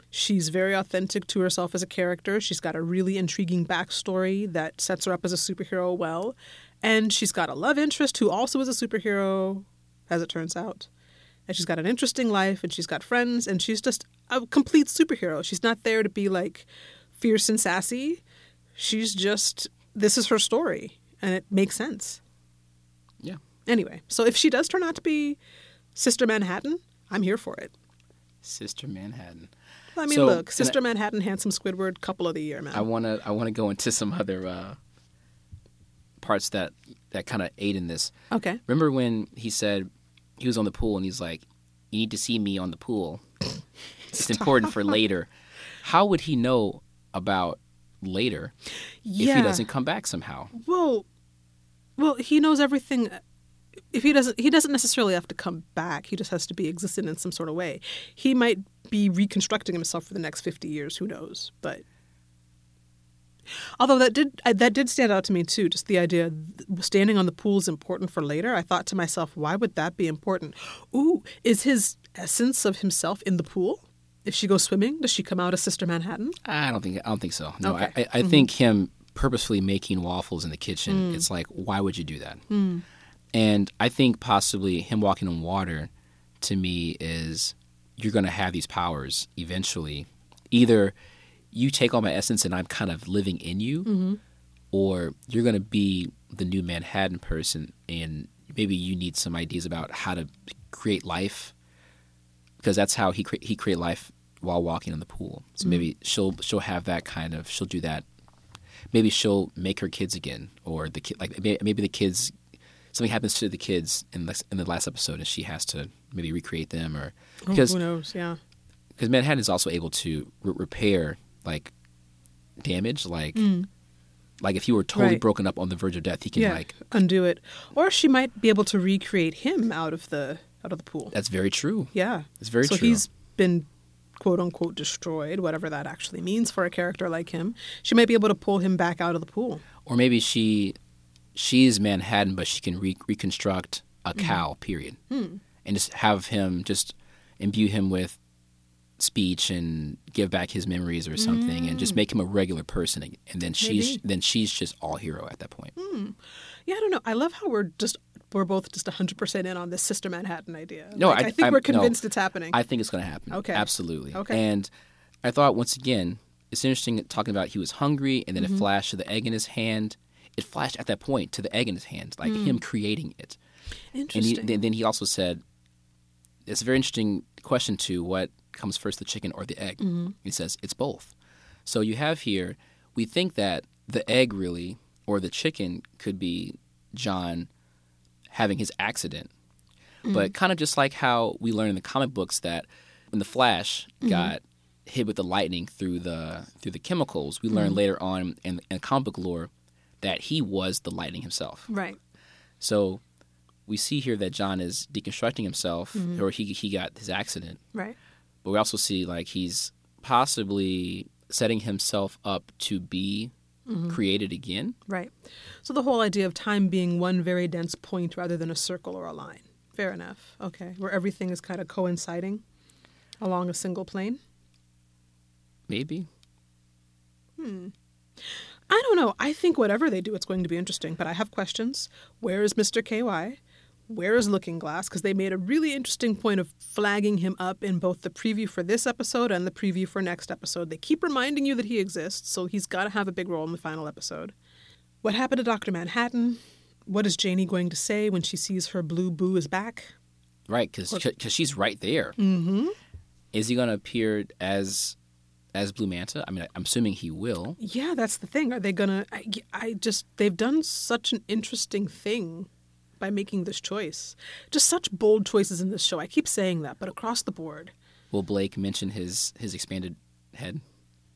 She's very authentic to herself as a character. She's got a really intriguing backstory that sets her up as a superhero well. And she's got a love interest who also is a superhero, as it turns out. And she's got an interesting life and she's got friends and she's just a complete superhero. She's not there to be like fierce and sassy. She's just, this is her story and it makes sense. Anyway, so if she does turn out to be Sister Manhattan, I'm here for it. Sister Manhattan. I mean, So, look, Sister Manhattan, Handsome Squidward, couple of the year, man. I want to I want to go into some other uh, parts that that kind of aid in this. okay. Remember when he said he was on the pool and he's like, "You need to see me on the pool. It's important for later." How would he know about later Yeah. if he doesn't come back somehow? Well, well, he knows everything. If he doesn't, he doesn't necessarily have to come back. He just has to be existent in some sort of way. He might be reconstructing himself for the next fifty years. Who knows? But although that did uh, that did stand out to me too. Just the idea standing on the pool is important for later. I thought to myself, why would that be important? Ooh, is his essence of himself in the pool? If she goes swimming, does she come out as Sister Manhattan? I don't think I don't think so. No, Okay. I, I, I mm-hmm. think him purposefully making waffles in the kitchen. Mm. It's like, why would you do that? Mm. And I think possibly him walking on water, to me, is you're going to have these powers eventually. Either you take all my essence and I'm kind of living in you, mm-hmm. or you're going to be the new Manhattan person, and maybe you need some ideas about how to create life because that's how he cre- he create life while walking in the pool. So mm-hmm. maybe she'll she'll have that kind of she'll do that. Maybe she'll make her kids again, or the kid like may- maybe the kids something happens to the kids in the, in the last episode, and she has to maybe recreate them, or because Oh, who knows? Yeah. because Manhattan is also able to re- repair like damage, like like if you were totally Mm. Right. broken up on the verge of death, he can yeah, like. undo it, or she might be able to recreate him out of the out of the pool. That's very true. Yeah, It's very so true. he's been quote unquote destroyed, whatever that actually means for a character like him. She might be able to pull him back out of the pool. Or maybe she she's Manhattan, but she can re- reconstruct a Mm-hmm. cow. Period, Hmm. and just have him just imbue him with speech and give back his memories or something, and just make him a regular person. And then she's Mm. Maybe. then she's just all hero at that point. Yeah, I don't know. I love how we're just we're both just 100% in on this Sister Manhattan idea. No, Like, I- I, think I'm- we're no. convinced it's happening. I think it's going to happen. Okay. Absolutely. Okay. And I thought once again, it's interesting talking about he was hungry, and then Mm-hmm. it flashed to the egg in his hand. It flashed at that point to the egg in his hand, like hmm. him creating it. And he, Interesting. then, then he also said, it's a very interesting question to what comes first, the chicken or the egg. Mm-hmm. He says it's both. So you have here, we think that the egg really or the chicken could be John having his accident. Mm-hmm. But kind of just like how we learn in the comic books that when the Flash mm-hmm. got hit with the lightning through the through the chemicals, we learn mm-hmm. later on in, in comic book lore that he was the lightning himself. right. So we see here that Jon is deconstructing himself, mm-hmm. or he he got his accident. Right. But we also see like he's possibly setting himself up to be mm-hmm. created again. Right. So the whole idea of time being one very dense point rather than a circle or a line. Fair enough. Okay. Where everything is kind of coinciding along a single plane. Maybe. Hmm. I don't know. I think whatever they do, it's going to be interesting. But I have questions. Where is Mr. KY? Where is Looking Glass? Because they made a really interesting point of flagging him up in both the preview for this episode and the preview for next episode. They keep reminding you that he exists, so he's got to have a big role in the final episode. What happened to Dr. Manhattan? What is Janie going to say when she sees her blue boo is back? Right, because she's right there. Mm-hmm. Is he going to appear as as Blue Manta? I mean, I'm assuming he will. Yeah, that's the thing. Are they gonna? I, I just they've done such an interesting thing by making this choice. Just such bold choices in this show. I keep saying that, but across the board. Will Blake mention his his expanded head?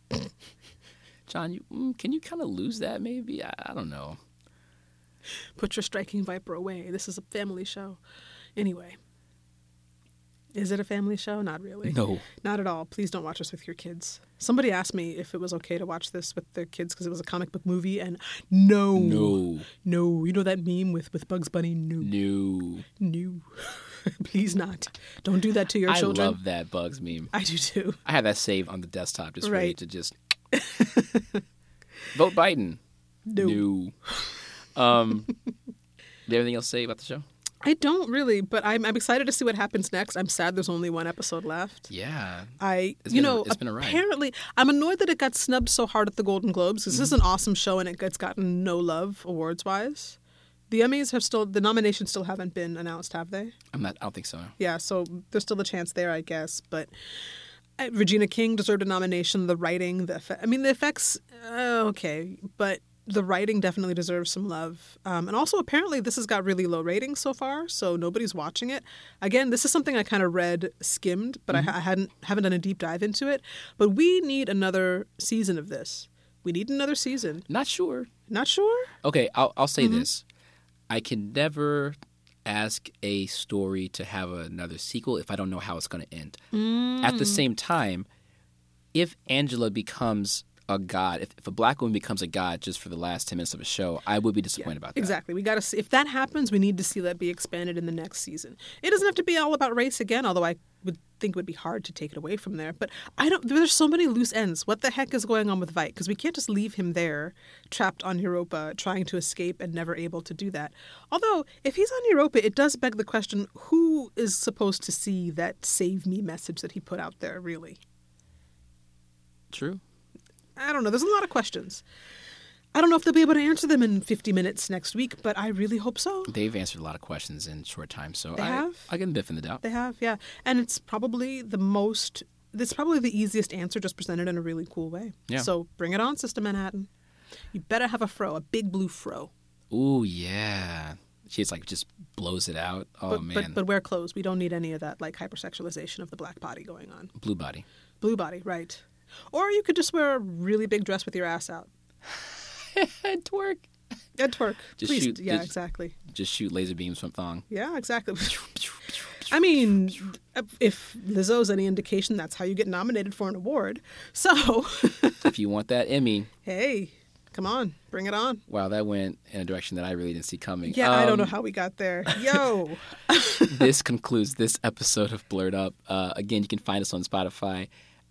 Jon, you mm, can you kind of lose that? Maybe I, I don't know. Put your striking viper away. This is a family show. Anyway. Is it a family show? Not really. No. Not at all. Please don't watch this with your kids. Somebody asked me if it was okay to watch this with their kids because it was a comic book movie, and no, No, no. You know that meme with with Bugs Bunny? No, no. no. Please not. Don't do that to your I children. I love that Bugs meme. I do too. I have that saved on the desktop, just ready Right. to just vote Biden. No. No. Um, do you have anything else to say about the show? I don't really, but I'm, I'm excited to see what happens next. I'm sad there's only one episode left. Yeah. I, It's you a- know, it's been a ride. apparently, I'm annoyed that it got snubbed so hard at the Golden Globes this is Mm-hmm. an awesome show and it, it's gotten no love awards wise. The Emmys have still, the nominations still haven't been announced, have they? I'm not. I don't think so. Yeah, so there's still a chance there, I guess. But uh, Regina King deserved a nomination. The writing, the effect, I mean, the effects, uh, okay, but the writing definitely deserves some love. Um, and also, apparently, this has got really low ratings so far, so nobody's watching it. Again, this is something I kind of read skimmed, but I, I hadn't haven't done a deep dive into it. But we need another season of this. We need another season. Not sure. Not sure. Okay, I'll I'll say Mm-hmm. this. I can never ask a story to have another sequel if I don't know how it's going to end. At Mm. the same time, if Angela becomes a god, if, if a black woman becomes a god just for the last 10 minutes of a show, I would be disappointed about that. Exactly. We got to see if that happens. We need to see that be expanded in the next season. It doesn't have to be all about race again, although I would think it would be hard to take it away from there. But I don't. There's so many loose ends. What the heck is going on with Veidt? Because we can't just leave him there, trapped on Europa, trying to escape and never able to do that. Although, if he's on Europa, it does beg the question: Who is supposed to see that "save me" message that he put out there? Really? True. I don't know. There's a lot of questions. I don't know if they'll be able to answer them in 50 minutes next week, but I really hope so. They've answered a lot of questions in short time, so They I, have? I give them the benefit of the doubt. They have, yeah. And it's probably the most, it's probably the easiest answer just presented in a really cool way. Yeah. So bring it on, Sister Manhattan. You better have a fro, a big blue fro. Ooh, yeah. She's like just blows it out. Oh but, man, but, but wear clothes. We don't need any of that like hypersexualization of the black body going on. blue body. Blue body, right. Or you could just wear a really big dress with your ass out. and Twerk. And twerk. Just Please. shoot- yeah, just- exactly. Just shoot laser beams from thong. Yeah, exactly. I mean, if Lizzo's any indication, that's how you get nominated for an award. So, if you want that Emmy, hey, come on, bring it on. wow, that went in a direction that I really didn't see coming. Yeah, I don't know Um, how we got there. Yo, this concludes this episode of Blerd Up. Uh, again, you can find us on Spotify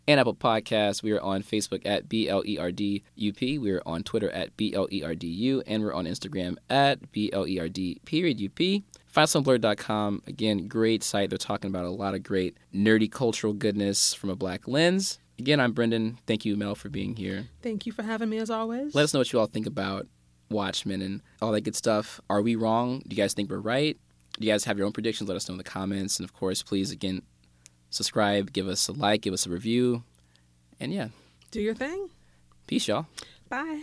and Apple Podcasts. We are on Facebook at B L E R D U P. We are on Twitter at B L E R D U, and we're on Instagram at B L E R D period U P. FindSomeBlerd.com. Again, great site. They're talking about a lot of great nerdy cultural goodness from a black lens. Again, I'm Brendan. Thank you, Mel, for being here. Thank you for having me as always. Let us know what you all think about Watchmen and all that good stuff. Are we wrong? Do you guys think we're right? Do you guys have your own predictions? Let us know in the comments. And of course, please, again, subscribe, give us a like, give us a review. And yeah, Do your thing. peace, y'all. Bye.